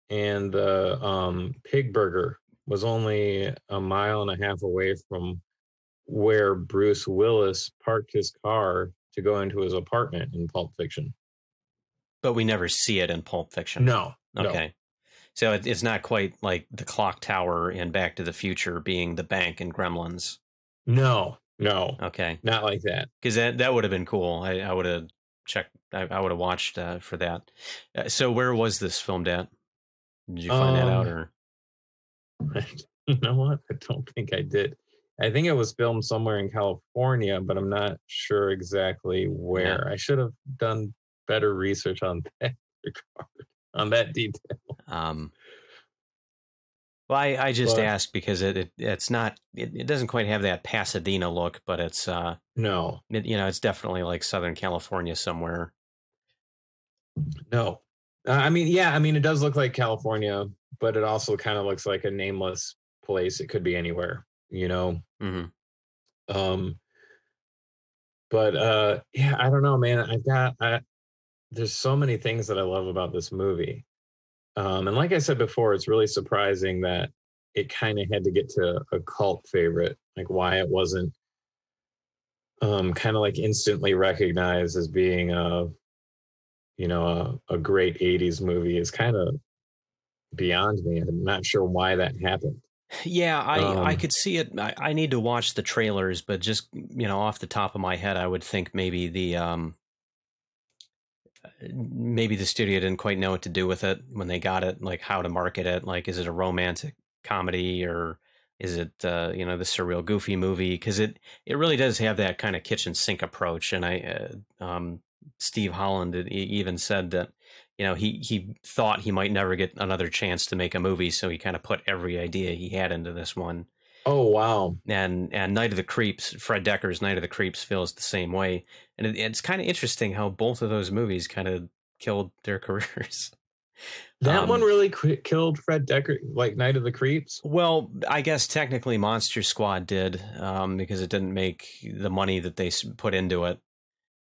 And the um, Pig Burger was only a mile and a half away from where Bruce Willis parked his car to go into his apartment in Pulp Fiction. But we never see it in Pulp Fiction. No. Okay. No. So it's not quite like the clock tower in Back to the Future being the bank in Gremlins. No, no. Okay. Not like that. Because that, that would have been cool. I, I would have checked, I, I would have watched uh, for that. Uh, so where was this filmed at? Did you find that out Um, or? [LAUGHS] you know what? I don't think I did. I think it was filmed somewhere in California, but I'm not sure exactly where. I should have done better research on [LAUGHS] that regard, on that detail. Um, well, I, I just But- asked because it, it it's not it, it doesn't quite have that Pasadena look, but it's uh No, it, you know it's definitely like Southern California somewhere. no. Uh, I mean, yeah, I mean, it does look like California, but it also kind of looks like a nameless place. It could be anywhere, you know. hmm Um, but uh, yeah, I don't know, man. I've got I, there's so many things that I love about this movie. Um, and like I said before, it's really surprising that it kind of had to get to a cult favorite, like why it wasn't um, kind of like instantly recognized as being a, you know, a, a great 80s movie is kind of beyond me. I'm not sure why that happened. Yeah, I I Um, could see it. I, I need to watch the trailers, but just you know off the top of my head, I would think maybe the um maybe the studio didn't quite know what to do with it when they got it, like how to market it. Like, is it a romantic comedy or is it uh, you know the surreal goofy movie? Because it it really does have that kind of kitchen sink approach. And I uh, um, Steve Holland even said that you know he he thought he might never get another chance to make a movie, so he kind of put every idea he had into this one Oh wow. and and Night of the Creeps, Fred Dekker's Night of the Creeps feels the same way, and it, it's kind of interesting how both of those movies kind of killed their [LAUGHS] careers. That Um, one really qu- killed Fred Dekker, like Night of the Creeps. Well, I guess technically Monster Squad did um, because it didn't make the money that they put into it.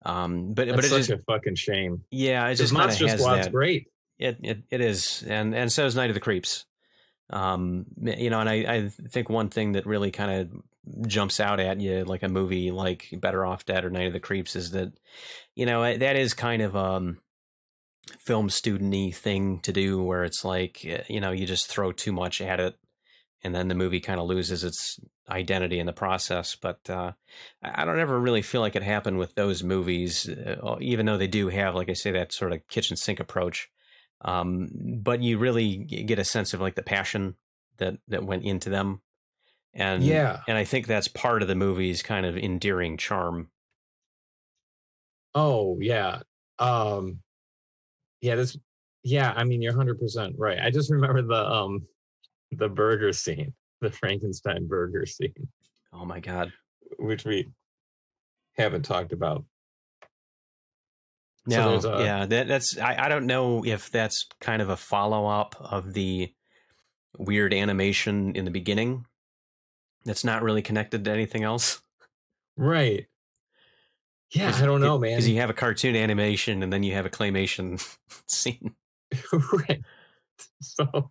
Um, but but That's it such just a fucking shame. yeah, it's just Monster Squad's that. great. It, it it is, and and so is Night of the Creeps. Um, you know, and I, I think one thing that really kind of jumps out at you, like a movie like Better Off Dead or Night of the Creeps, is that you know that is kind of um film studenty thing to do, where it's like eh, you know you just throw too much at it, and then the movie kind of loses its identity in the process. But uh, I don't ever really feel like it happened with those movies, uh, even though they do have, like I say, that sort of kitchen sink approach um, but you really get a sense of like the passion that that went into them and Yeah. and i think that's part of the movie's kind of endearing charm Oh yeah. Um yeah, this yeah, I mean you're hundred percent right. I just remember the um the burger scene, the Frankenstein burger scene, oh my god which we haven't talked about. No there's a- yeah that, that's I, I don't know if that's kind of a follow-up of the weird animation in the beginning that's not really connected to anything else Right. Yeah, I don't know, man. because you have a cartoon animation and then you have a claymation [LAUGHS] scene [LAUGHS] right. So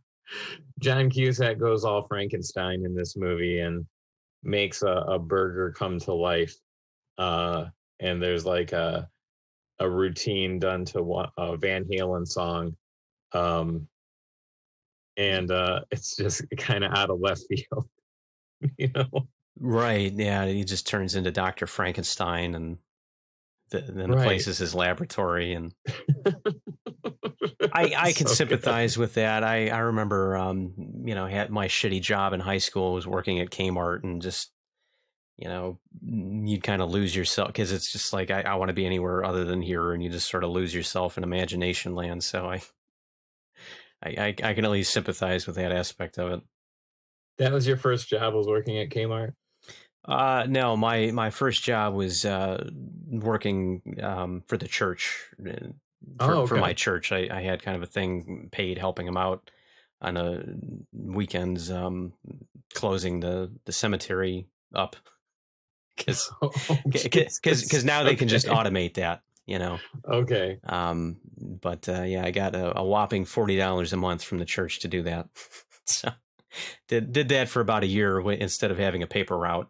John Cusack goes all Frankenstein in this movie and makes a, a burger come to life. Uh, and there's like a a routine done to one, a Van Halen song. Um, and uh, [LAUGHS] it's just kind of out of left field, [LAUGHS] you know. Right. Yeah. He just turns into Dr. Frankenstein and the, then the Right. place is his laboratory. And [LAUGHS] I, [LAUGHS] I can So good. sympathize with that. I, I remember, um, you know, had my shitty job in high school was working at Kmart and just, you know, you'd kind of lose yourself because it's just like, I, I want to be anywhere other than here. And you just sort of lose yourself in imagination land. So I, I, I, I can at least sympathize with that aspect of it. That was your first job was working at Kmart. Uh, no, my my first job was uh, working um, for the church. Uh, For, Oh, for my church, I, I had kind of a thing paid helping them out on a weekends, um, closing the the cemetery up [LAUGHS] [LAUGHS] because Oh, because Jesus. now they can just automate that, you know. Okay. Um, but uh, yeah, I got a, a whopping forty dollars a month from the church to do that. [LAUGHS] so did did that for about a year instead of having a paper route.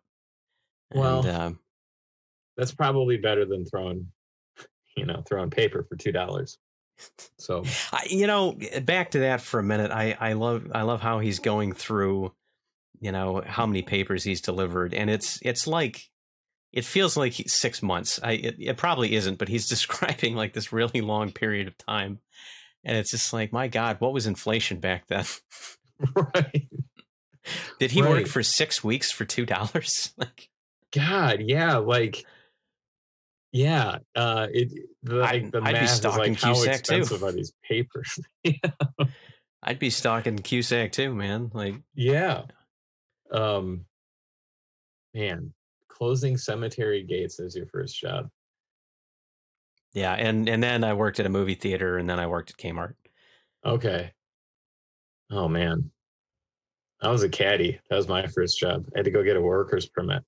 Well, and, um, That's probably better than throwing, you know, throwing paper for two dollars. So I, you know, eh, back to that for a minute. I, I love I love how he's going through, you know, how many papers he's delivered, and it's it's like it feels like he- six months. I it, it probably isn't, but he's [LAUGHS] describing like this really long period of time. and it's just like, my God, what was inflation back then? [LAUGHS] [LAUGHS] right. Did he work for six weeks for two dollars? like, God, yeah, like yeah, uh it the, I'd- the I'd be math is stocking like how Cusack, too. expensive are these papers? [LAUGHS] I'd be stalking Cusack too, man. Like, yeah. Um man, closing cemetery gates is your first job. yeah, and and then I worked at a movie theater, and then I worked at Kmart. Okay. Oh man. I was a caddy. That was my first job. I had to go get a worker's permit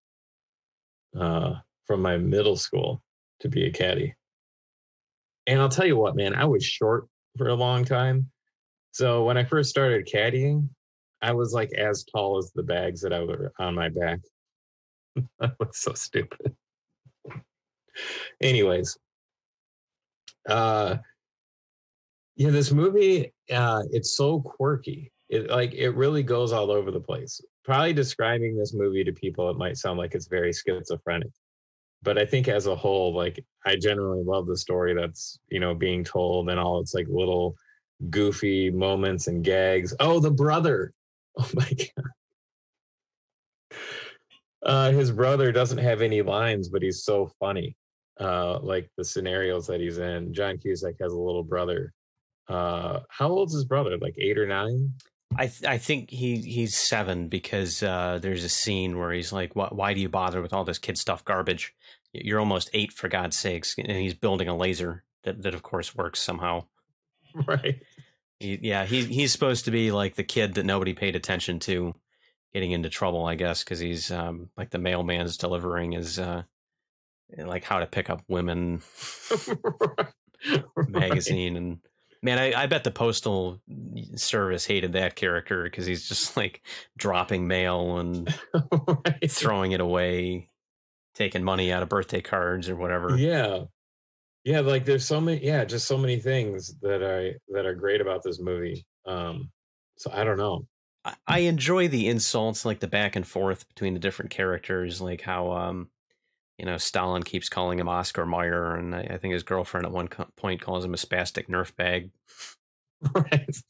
uh, from my middle school to be a caddy. And I'll tell you what, man, I was short for a long time. So when I first started caddying, I was like as tall as the bags that I were on my back. [LAUGHS] that was so stupid. Anyways, uh, yeah, this movie, uh, it's so quirky. It like it really goes all over the place. Probably describing this movie to people, it might sound like it's very schizophrenic. But I think as a whole, like I generally love the story that's, you know, being told and all its like little goofy moments and gags. Oh, the brother. [LAUGHS] Oh my god. Uh his brother doesn't have any lines, but he's so funny. Uh like the scenarios that he's in. John Cusack has a little brother uh how old's his brother like eight or nine I th- I think he he's seven because uh, there's a scene where he's like, why, "Why do you bother with all this kid stuff garbage? You're almost eight for God's sakes!" And he's building a laser that that of course works somehow. [LAUGHS] right He, yeah, he he's supposed to be like the kid that nobody paid attention to, getting into trouble, I guess, because he's um, like the mailman's delivering his uh, like how to pick up women [LAUGHS] magazine and man I, I bet the postal service hated that character because he's just like dropping mail and [LAUGHS] right. throwing it away taking money out of birthday cards or whatever. Yeah. Yeah like there's so many yeah just so many things that i that are great about this movie um so i don't know. I, I enjoy the insults like the back and forth between the different characters like how um you know stalin keeps calling him oscar Mayer, and I, I think his girlfriend at one co- point calls him a spastic nerf bag. [LAUGHS] Right. [LAUGHS]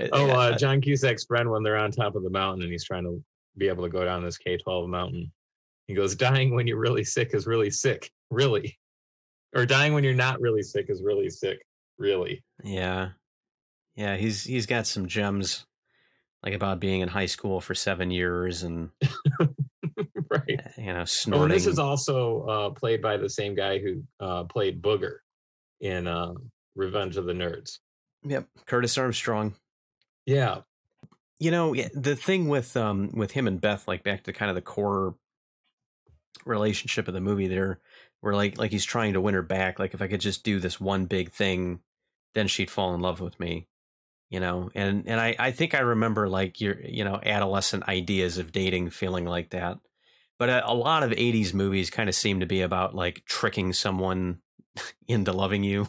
Uh, oh uh john cusack's friend when they're on top of the mountain and he's trying to be able to go down this k12 mountain he goes dying when you're really sick is really sick really or dying when you're not really sick is really sick really Yeah. Yeah, he's he's got some gems like about being in high school for 7 years and [LAUGHS] right you know Oh, snorting. this is also uh, played by the same guy who uh, played Booger in uh, Revenge of the Nerds. Yep, Curtis Armstrong. Yeah, You know, the thing with um with him and Beth like back to kind of the core relationship of the movie there where like like he's trying to win her back like if I could just do this one big thing then she'd fall in love with me. You know, and and I I think I remember like your you know adolescent ideas of dating feeling like that. But a, a lot of 80s movies kind of seem to be about like tricking someone [LAUGHS] into loving you.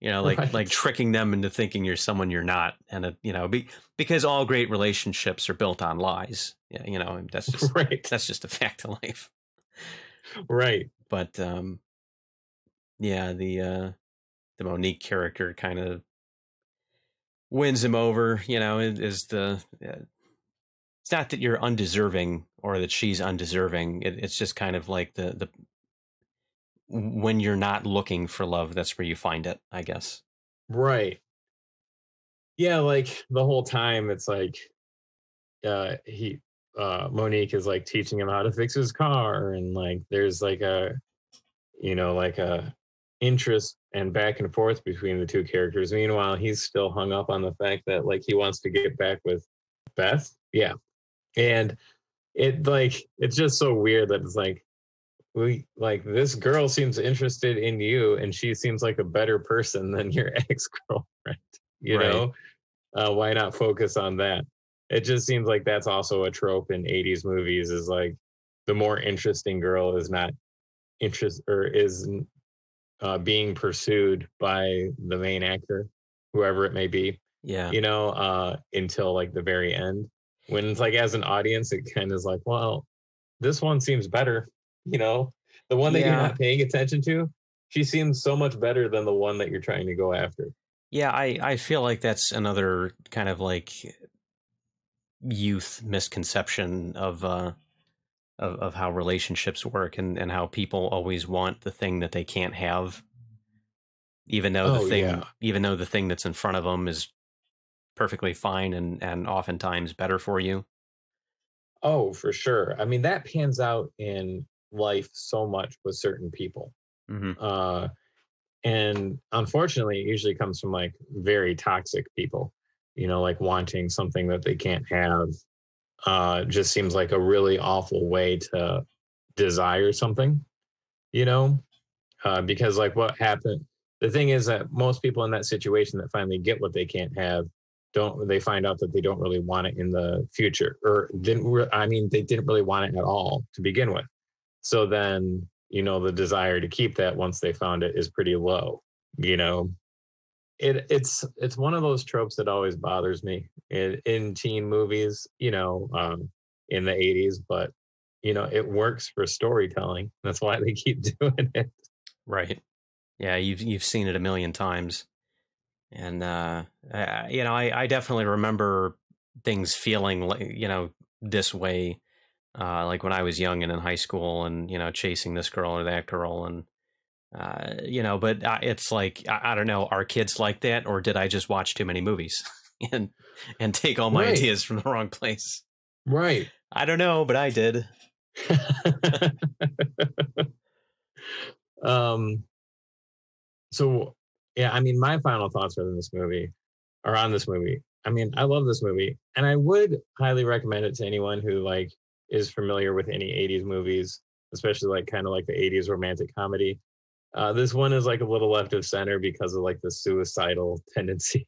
You know, like Right. like tricking them into thinking you're someone you're not, and uh, you know, be, because all great relationships are built on lies. Yeah, you know, that's [LAUGHS] just right, that's just a fact of life. Right. But um, yeah, the uh, the Monique character kind of wins him over. You know, is is the uh, it's not that you're undeserving or that she's undeserving. It, it's just kind of like the the when you're not looking for love, that's where you find it. I guess. Right. Yeah, like the whole time it's like uh he uh Monique is like teaching him how to fix his car and like there's like a you know like a interest and back and forth between the two characters. Meanwhile, he's still hung up on the fact that like he wants to get back with Beth. Yeah. And it like it's just so weird that it's like we like this girl seems interested in you and she seems like a better person than your [LAUGHS] ex-girlfriend you Right. know uh, why not focus on that it just seems like that's also a trope in 80s movies is like the more interesting girl is not interest or is uh, being pursued by the main actor whoever it may be Yeah. you know uh until like the very end. When it's like as an audience it kind of is like well this one seems better you know? The one that you're not paying attention to she seems so much better than the one that you're trying to go after. Yeah, I, I feel like that's another kind of like youth misconception of uh of, of how relationships work and, and how people always want the thing that they can't have even though Oh the thing yeah. even though the thing that's in front of them is perfectly fine and and oftentimes better for you Oh, for sure. I mean, that pans out in life so much with certain people. hmm Uh, and unfortunately, it usually comes from like very toxic people, you know, like wanting something that they can't have. Uh, just seems like a really awful way to desire something, you know, uh, because like what happened, the thing is that most people in that situation that finally get what they can't have don't they find out that they don't really want it in the future or didn't re- i mean they didn't really want it at all to begin with so then you know the desire to keep that once they found it is pretty low you know it it's it's one of those tropes that always bothers me in, in teen movies you know um in the 80s but you know it works for storytelling. That's why they keep [LAUGHS] doing it. Right. Yeah you've you've seen it a million times. And uh I, you know I, I definitely remember things feeling like you know this way uh like when i was young and in high school and you know chasing this girl or that girl and uh you know but uh, it's like I, I don't know are kids like that or did i just watch too many movies [LAUGHS] and and take all my Right. ideas from the wrong place? Right. I don't know but i did. [LAUGHS] Um so yeah i mean my final thoughts are on this movie are on this movie. I mean i love this movie and i would highly recommend it to anyone who like is familiar with any 80s movies especially like kind of like the 80s romantic comedy uh this one is like a little left of center because of like the suicidal [LAUGHS] tendencies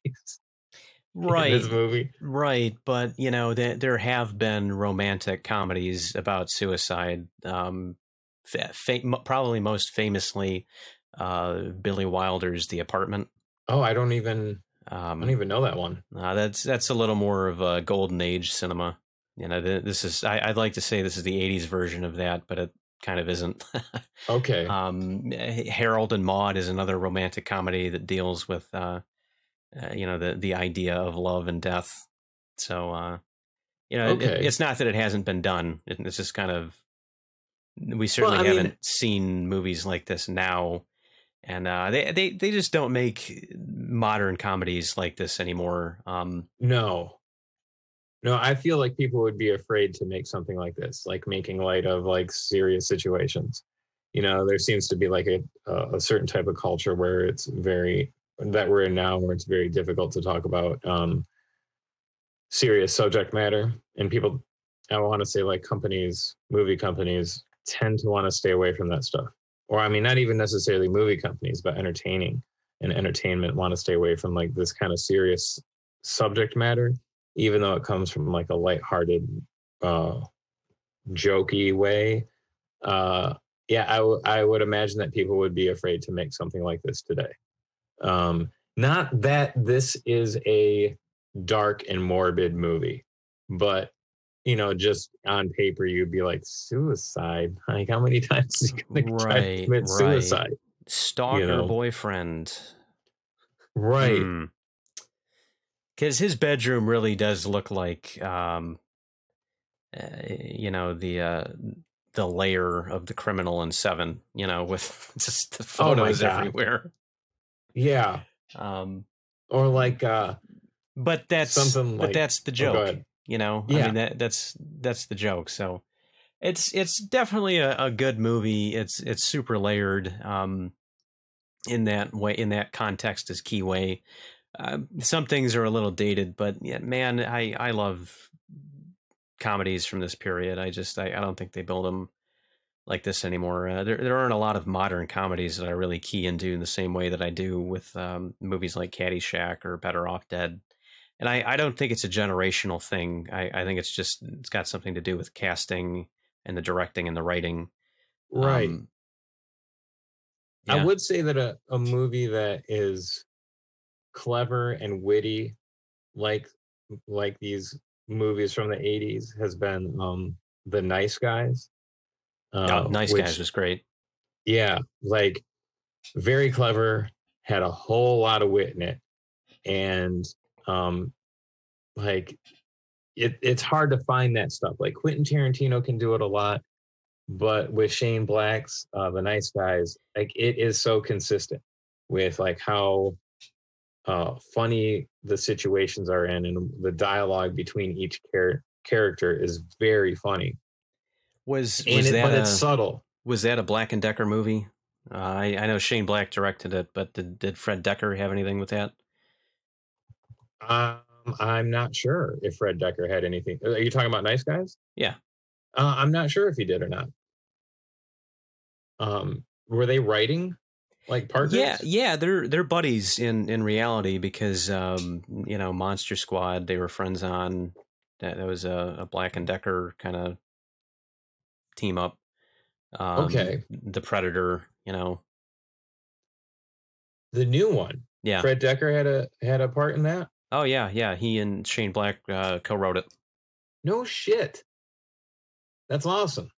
right in this movie Right, but you know there there have been romantic comedies about suicide. Um, fa- fa- probably most famously, uh, Billy Wilder's The Apartment. oh i don't even i Um, don't even know that one uh, that's that's a little more of a golden age cinema. You know, th- this is I, I'd like to say this is the '80s version of that, but it kind of isn't. [LAUGHS] okay um, Harold and Maude is another romantic comedy that deals with uh, uh, you know the the idea of love and death. So uh, you know, it- it- it's not that it hasn't been done. It, it's just kind of we certainly mean- haven't seen movies like this now, and uh, they they they just don't make modern comedies like this anymore. Um, No. No, I feel like people would be afraid to make something like this, like making light of like serious situations. You know, there seems to be like a a certain type of culture where it's very that we're in now where it's very difficult to talk about um serious subject matter and people I want to say like companies, movie companies tend to want to stay away from that stuff. Or I mean not even necessarily movie companies, but entertaining and entertainment want to stay away from like this kind of serious subject matter, even though it comes from like a lighthearted, uh, jokey way. Uh, yeah, I, w- I would imagine that people would be afraid to make something like this today. Um, not that this is a dark and morbid movie, but you know, just on paper, you'd be like suicide. Like, how many [LAUGHS] times is he gonna try to commit right. suicide? stalker know. boyfriend, Right. Because his bedroom really does look like, um, uh, you know, the uh, the layer of the criminal in Seven. You know, with [LAUGHS] just the Oh photos God. everywhere. Yeah. Um, Or like, uh, but that's Something but that's the oh, joke. ahead. you know, I Yeah. mean that that's that's the joke. So it's it's definitely a, a good movie. It's it's super layered. Um, in that way, in that context, is key way. Uh, some things are a little dated, but yeah, man, I I love comedies from this period. I just I, I don't think they build them like this anymore. Uh, there there aren't a lot of modern comedies that I really key into in the same way that I do with um, movies like Caddyshack or Better Off Dead. And I, I don't think it's a generational thing. I, I think it's just it's got something to do with casting and the directing and the writing. right. Um, I would say that a, a movie that is clever and witty, like like these movies from the '80s, has been um, the Nice Guys. Uh, oh, Nice which- Guys was great. Yeah, like very clever, had a whole lot of wit in it. and um, like it, it's hard to find that stuff. Like Quentin Tarantino can do it a lot, but with Shane Black's uh, The Nice Guys, like it is so consistent with like how uh, funny the situations are in, and the dialogue between each char- character is very funny. Was and was it, that but a, it's subtle. was that a Black and Decker movie? Uh, I I know Shane Black directed it, but did did Fred Dekker have anything with that? Um, I'm not sure if Fred Dekker had anything. Are you talking about Nice Guys? Yeah. Uh, I'm not sure if he did or not. Um, were they writing like partners? Yeah, yeah, they're they're buddies in in reality because um, you know Monster Squad they were friends on. That, that was a, a Black and Decker kind of team up. Um, Okay. The Predator, you know, The new one. yeah. Fred Dekker had a had a part in that. Oh yeah, yeah. He and Shane Black uh, co-wrote it. No shit. That's awesome.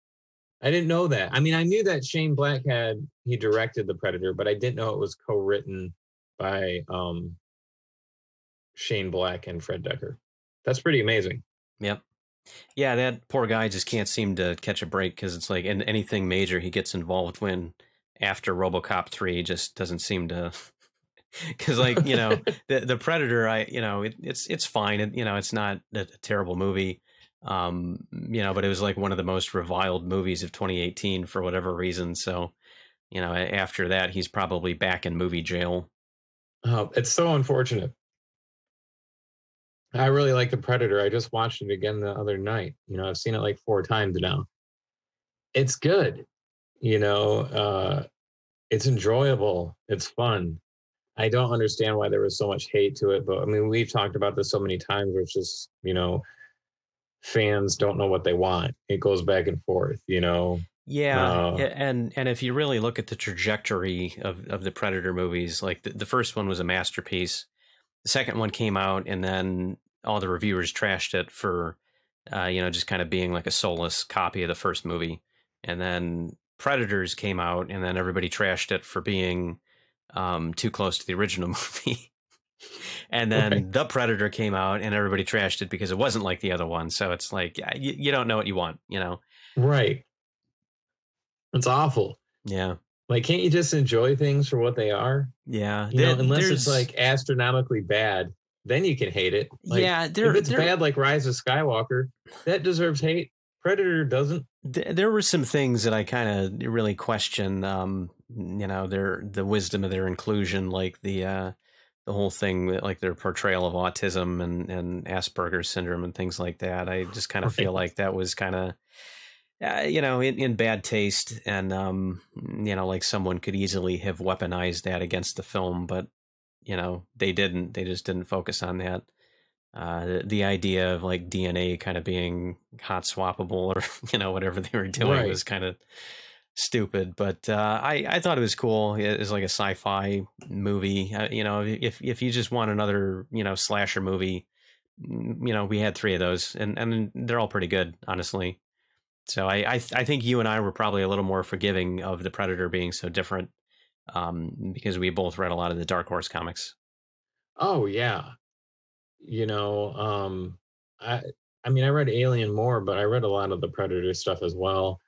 I didn't know that. I mean, I knew that Shane Black had he directed The Predator, but I didn't know it was co-written by um Shane Black and Fred Dekker. That's pretty amazing. Yep. Yeah, that poor guy just can't seem to catch a break because it's like in anything major he gets involved when after RoboCop three just doesn't seem to. [LAUGHS] Because like you know [LAUGHS] the the Predator, I you know it, it's it's fine. It, you know it's not a, a terrible movie. Um, you know, but it was like one of the most reviled movies of 2018 for whatever reason. So, you know, after that, he's probably back in movie jail. Oh, it's so unfortunate. I really like The Predator. I just watched it again the other night. You know, I've seen it like four times now. It's good. You know, uh, it's enjoyable. It's fun. I don't understand why there was so much hate to it, but I mean, we've talked about this so many times, it's just, you know, fans don't know what they want. It goes back and forth, you know. Yeah, Uh, and and if you really look at the trajectory of of the Predator movies, like the, the first one was a masterpiece. The second one came out, and then all the reviewers trashed it for, uh, you know, just kind of being like a soulless copy of the first movie. And then Predators came out, and then everybody trashed it for being um, too close to the original [LAUGHS] movie. And then Right. the Predator came out, and everybody trashed it because it wasn't like the other one. So it's like you, you don't know what you want, you know? Right. It's awful. Yeah. Like, can't you just enjoy things for what they are? Yeah, You know, unless it's like astronomically bad, then you can hate it. Like, yeah, there, if it's there, bad like Rise of Skywalker, that deserves hate. Predator doesn't. there were some things that I kind of really question. Um, you know, their the wisdom of their inclusion, like the uh, the whole thing, like their portrayal of autism and and Asperger's syndrome and things like that. I just kind of feel like that was kind of. Uh, you know, in, in bad taste, and um, you know, like someone could easily have weaponized that against the film, but you know, they didn't. They just didn't focus on that. Uh, the, the idea of like DNA kind of being hot swappable or [LAUGHS] you know whatever they were doing Right. was kind of stupid. But uh, I I thought it was cool. It was like a sci-fi movie. Uh, you know, if if you just want another you know slasher movie, mm, you know we had three of those, and and they're all pretty good, honestly. So I I, I think you and I were probably a little more forgiving of the Predator being so different. Um, because we both read a lot of the Dark Horse comics. Oh yeah. You know, um, I I mean, I read Alien more, but I read a lot of the Predator stuff as well.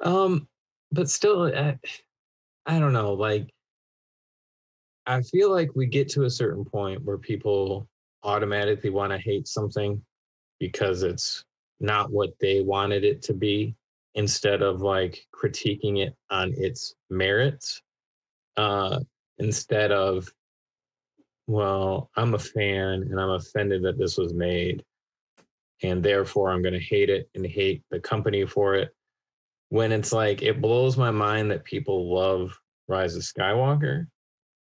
Um, but still, I, I don't know. Like, I feel like we get to a certain point where people automatically want to hate something because it's not what they wanted it to be, instead of like critiquing it on its merits. Uh, instead of well, I'm a fan and I'm offended that this was made. And therefore, I'm going to hate it and hate the company for it. When it's like, it blows my mind that people love Rise of Skywalker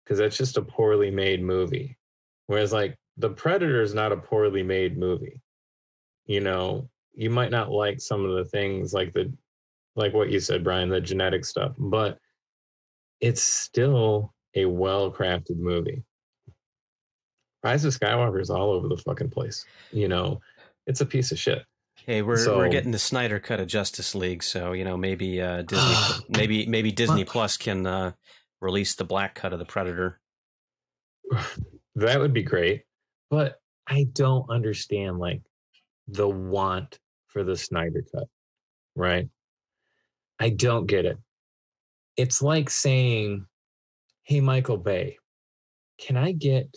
because that's just a poorly made movie. Whereas, like, The Predator is not a poorly made movie. You know, you might not like some of the things like the, like what you said, Brian, the genetic stuff, but it's still a well crafted movie. Rise of Skywalker is all over the fucking place. You know, it's a piece of shit. Hey, we're So- we're getting the Snyder cut of Justice League, so you know maybe uh, [SIGHS] Disney maybe maybe Disney Plus can uh, release the black cut of the Predator. [SIGHS] that would be great. But I don't understand like the want for the Snyder cut, right? I don't get it. It's like saying, "Hey, Michael Bay, can I get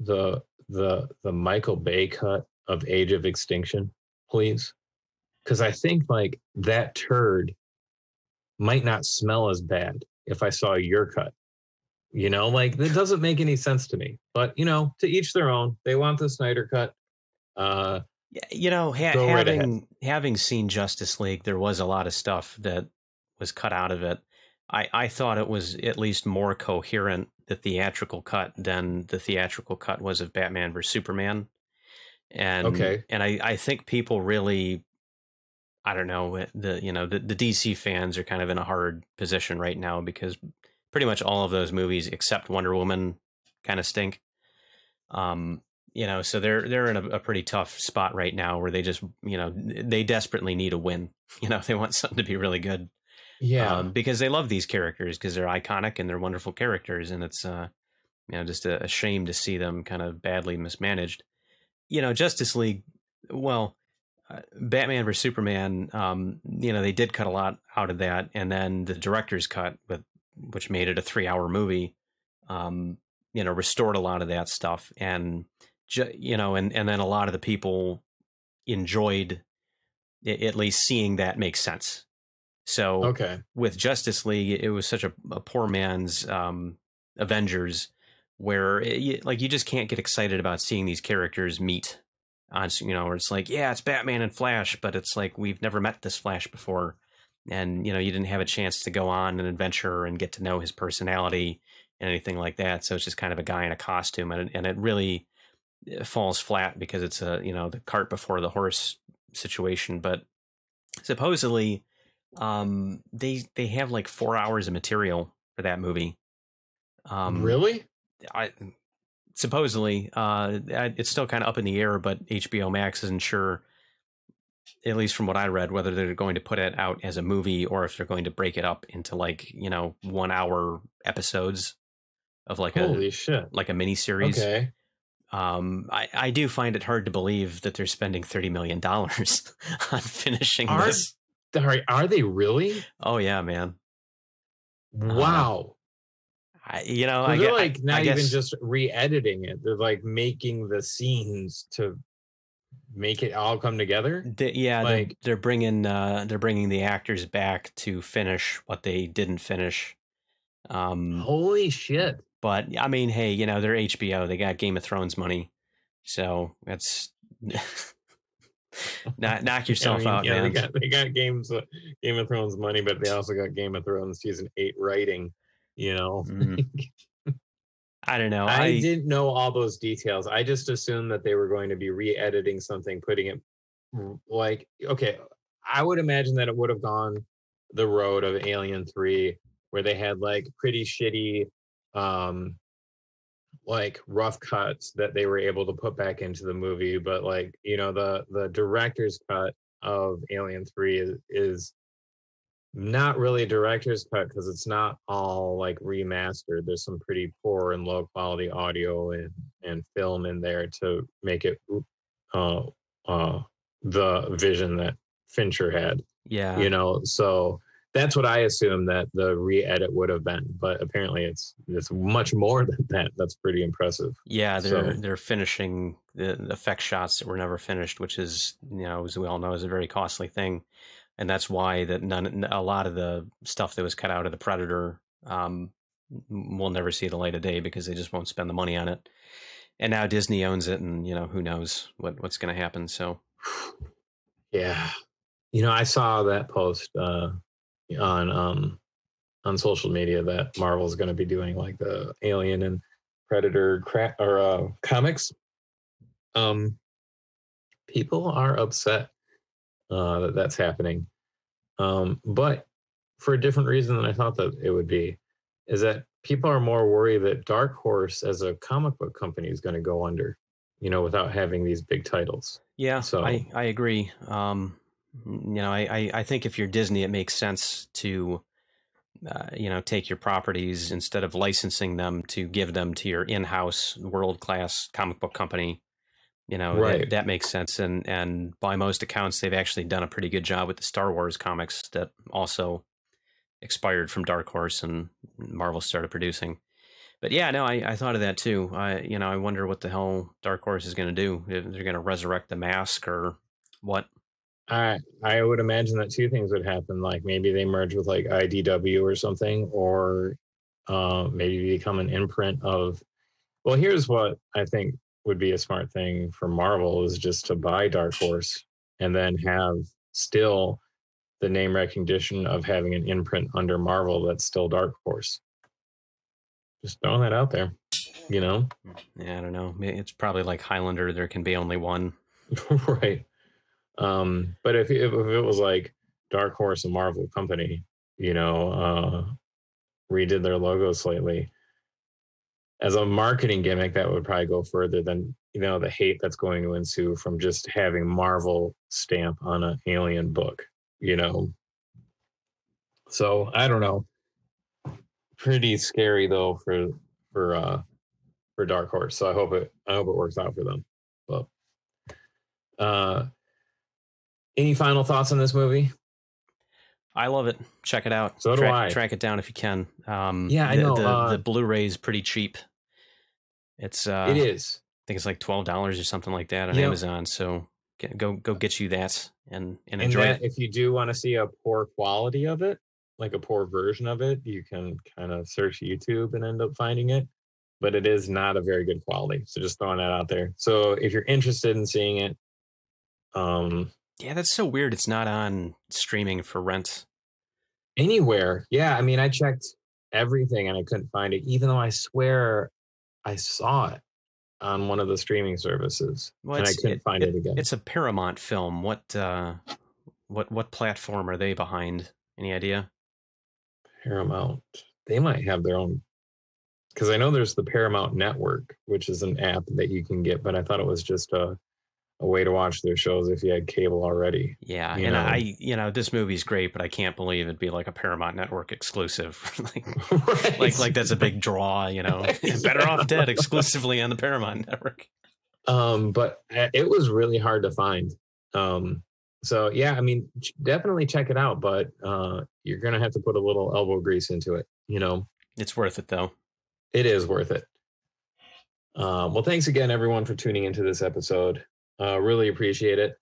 the the the Michael Bay cut of Age of Extinction, please?" Because I think like that turd might not smell as bad if I saw your cut. You know, like that doesn't make any sense to me. But you know, to each their own. They want the Snyder cut. Uh, you know, ha- having ahead. having seen Justice League, there was a lot of stuff that was cut out of it. I, I thought it was at least more coherent, the theatrical cut, than the theatrical cut was of Batman vs Superman. And okay. and I, I think people really I don't know the you know the, the DC fans are kind of in a hard position right now because pretty much all of those movies except Wonder Woman kind of stink. Um, you know, so they're they're in a, a, pretty tough spot right now where they just you know they desperately need a win. [LAUGHS] You know, they want something to be really good. Yeah, um, because they love these characters because they're iconic and they're wonderful characters, and it's uh, you know just a, a shame to see them kind of badly mismanaged. You know, Justice League. Well, uh, Batman vs Superman. Um, you know, they did cut a lot out of that, and then the director's cut, with which made it a three-hour movie. Um, you know, restored a lot of that stuff, and ju- you know, and and then a lot of the people enjoyed at least seeing that make sense. So okay, with Justice League, it was such a, a poor man's um, Avengers, where it, like you just can't get excited about seeing these characters meet on you know, where it's like, yeah, it's Batman and Flash, but it's like we've never met this Flash before, and you know, you didn't have a chance to go on an adventure and get to know his personality and anything like that. So it's just kind of a guy in a costume, and and it really falls flat because it's a you know the cart before the horse situation. But supposedly, um, they they have like four hours of material for that movie. Um, really? I supposedly uh, it's still kind of up in the air, but HBO Max isn't sure. At least from what I read, whether they're going to put it out as a movie or if they're going to break it up into like you know one hour episodes of like Holy a shit. like a mini series. Okay. Um, I, I do find it hard to believe that they're spending thirty million dollars [LAUGHS] on finishing are, this. Are, are they really? Oh yeah, man. Wow. I, you know, I they're like not I even just re-editing it. They're like making the scenes to make it all come together. they, yeah, like they're, they're bringing uh, they're bringing the actors back to finish what they didn't finish. Um, holy shit! But I mean, hey, you know, they're HBO. They got Game of Thrones money. So that's [LAUGHS] knock, knock [LAUGHS] yourself I mean, out, yeah, man. They got, they got games, uh, Game of Thrones money, but they also got Game of Thrones season eight writing. You know, [LAUGHS] Mm. I don't know. I, I, didn't know all those details. I just assumed that they were going to be re-editing something, putting it like okay. I would imagine that it would have gone the road of Alien Three, where they had like pretty shitty um like rough cuts that they were able to put back into the movie but like you know the the director's cut of alien 3 is, is not really a director's cut because it's not all like remastered there's some pretty poor and low quality audio and and film in there to make it uh uh the vision that fincher had yeah. you know so that's what I assume that the re-edit would have been, but apparently it's it's much more [LAUGHS] than that. That's pretty impressive. Yeah, they're so. they're finishing the effect shots that were never finished, which is you know as we all know is a very costly thing, and that's why that none a lot of the stuff that was cut out of the Predator um, will never see the light of day because they just won't spend the money on it. And now Disney owns it, and you know who knows what what's going to happen. So, yeah, you know I saw that post. Uh, on um on social media that Marvel's going to be doing like the Alien and Predator cra- or uh, comics. Um, people are upset uh, that that's happening, um, but for a different reason than I thought that it would be. Is that people are more worried that Dark Horse as a comic book company is going to go under, you know, without having these big titles. Yeah, so I I agree. Um, you know, I, I, I think if you're Disney, it makes sense to uh, you know, take your properties instead of licensing them to give them to your in-house world-class comic book company. You know, Right. that, that makes sense. And and by most accounts, they've actually done a pretty good job with the Star Wars comics that also expired from Dark Horse and Marvel started producing. But yeah, no, I, I thought of that too. I you know, I wonder what the hell Dark Horse is going to do. If they're going to resurrect the mask or what? I I would imagine that two things would happen. Like maybe they merge with like IDW or something, or uh, maybe become an imprint of. Well, here's what I think would be a smart thing for Marvel is just to buy Dark Horse and then have still the name recognition of having an imprint under Marvel that's still Dark Horse. Just throwing that out there, you know. Yeah, I don't know. It's probably like Highlander. There can be only one. [LAUGHS] right. Um, but if, if if it was like Dark Horse, a Marvel company, you know, uh, redid their logo slightly as a marketing gimmick, that would probably go further than you know the hate that's going to ensue from just having Marvel stamp on an alien book. You know. So I don't know. Pretty scary though for for uh for Dark Horse. So I hope it I hope it works out for them. But uh, any final thoughts on this movie? I love it. Check it out. So do track, I. Track it down if you can. Um, Yeah, I the, know, The, uh, the Blu-ray is pretty cheap. It's uh, it is. I think it's like twelve dollars or something like that on Yep. Amazon. So get, go go get you that and and And enjoy that, it. if you do want to see a poor quality of it, like a poor version of it, you can kind of search YouTube and end up finding it. But it is not a very good quality. So just throwing that out there. So if you're interested in seeing it, um, Yeah, that's so weird. It's not on streaming for rent. anywhere, yeah. I mean, I checked everything and I couldn't find it, even though I swear I saw it on one of the streaming services, Well, and I couldn't it- find it, again. It's a Paramount film. What uh, what what platform are they behind? Any idea? Paramount. They might have their own because I know there's the Paramount Network, which is an app that you can get, but I thought it was just a a way to watch their shows if you had cable already. Yeah, You and know. I, you know, this movie's great, but I can't believe it'd be like a Paramount Network exclusive. [LAUGHS] [LAUGHS] like, right. like, like that's a big draw, you know. [LAUGHS] Better off dead exclusively on the Paramount Network. um, but uh, it was really hard to find. Um, so yeah, I mean, definitely check it out, but uh, you're gonna have to put a little elbow grease into it. You know, It's worth it though. it is worth it. Um, well, thanks again, everyone, for tuning into this episode. Uh, really appreciate it.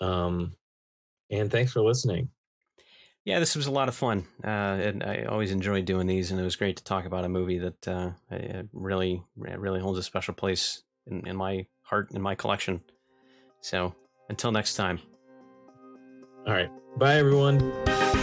Um, and thanks for listening. Yeah, this was a lot of fun, uh, and I always enjoyed doing these, and it was great to talk about a movie that uh, uh, really, really holds a special place in, in my heart, in my collection. So, until next time. All right. Bye, everyone.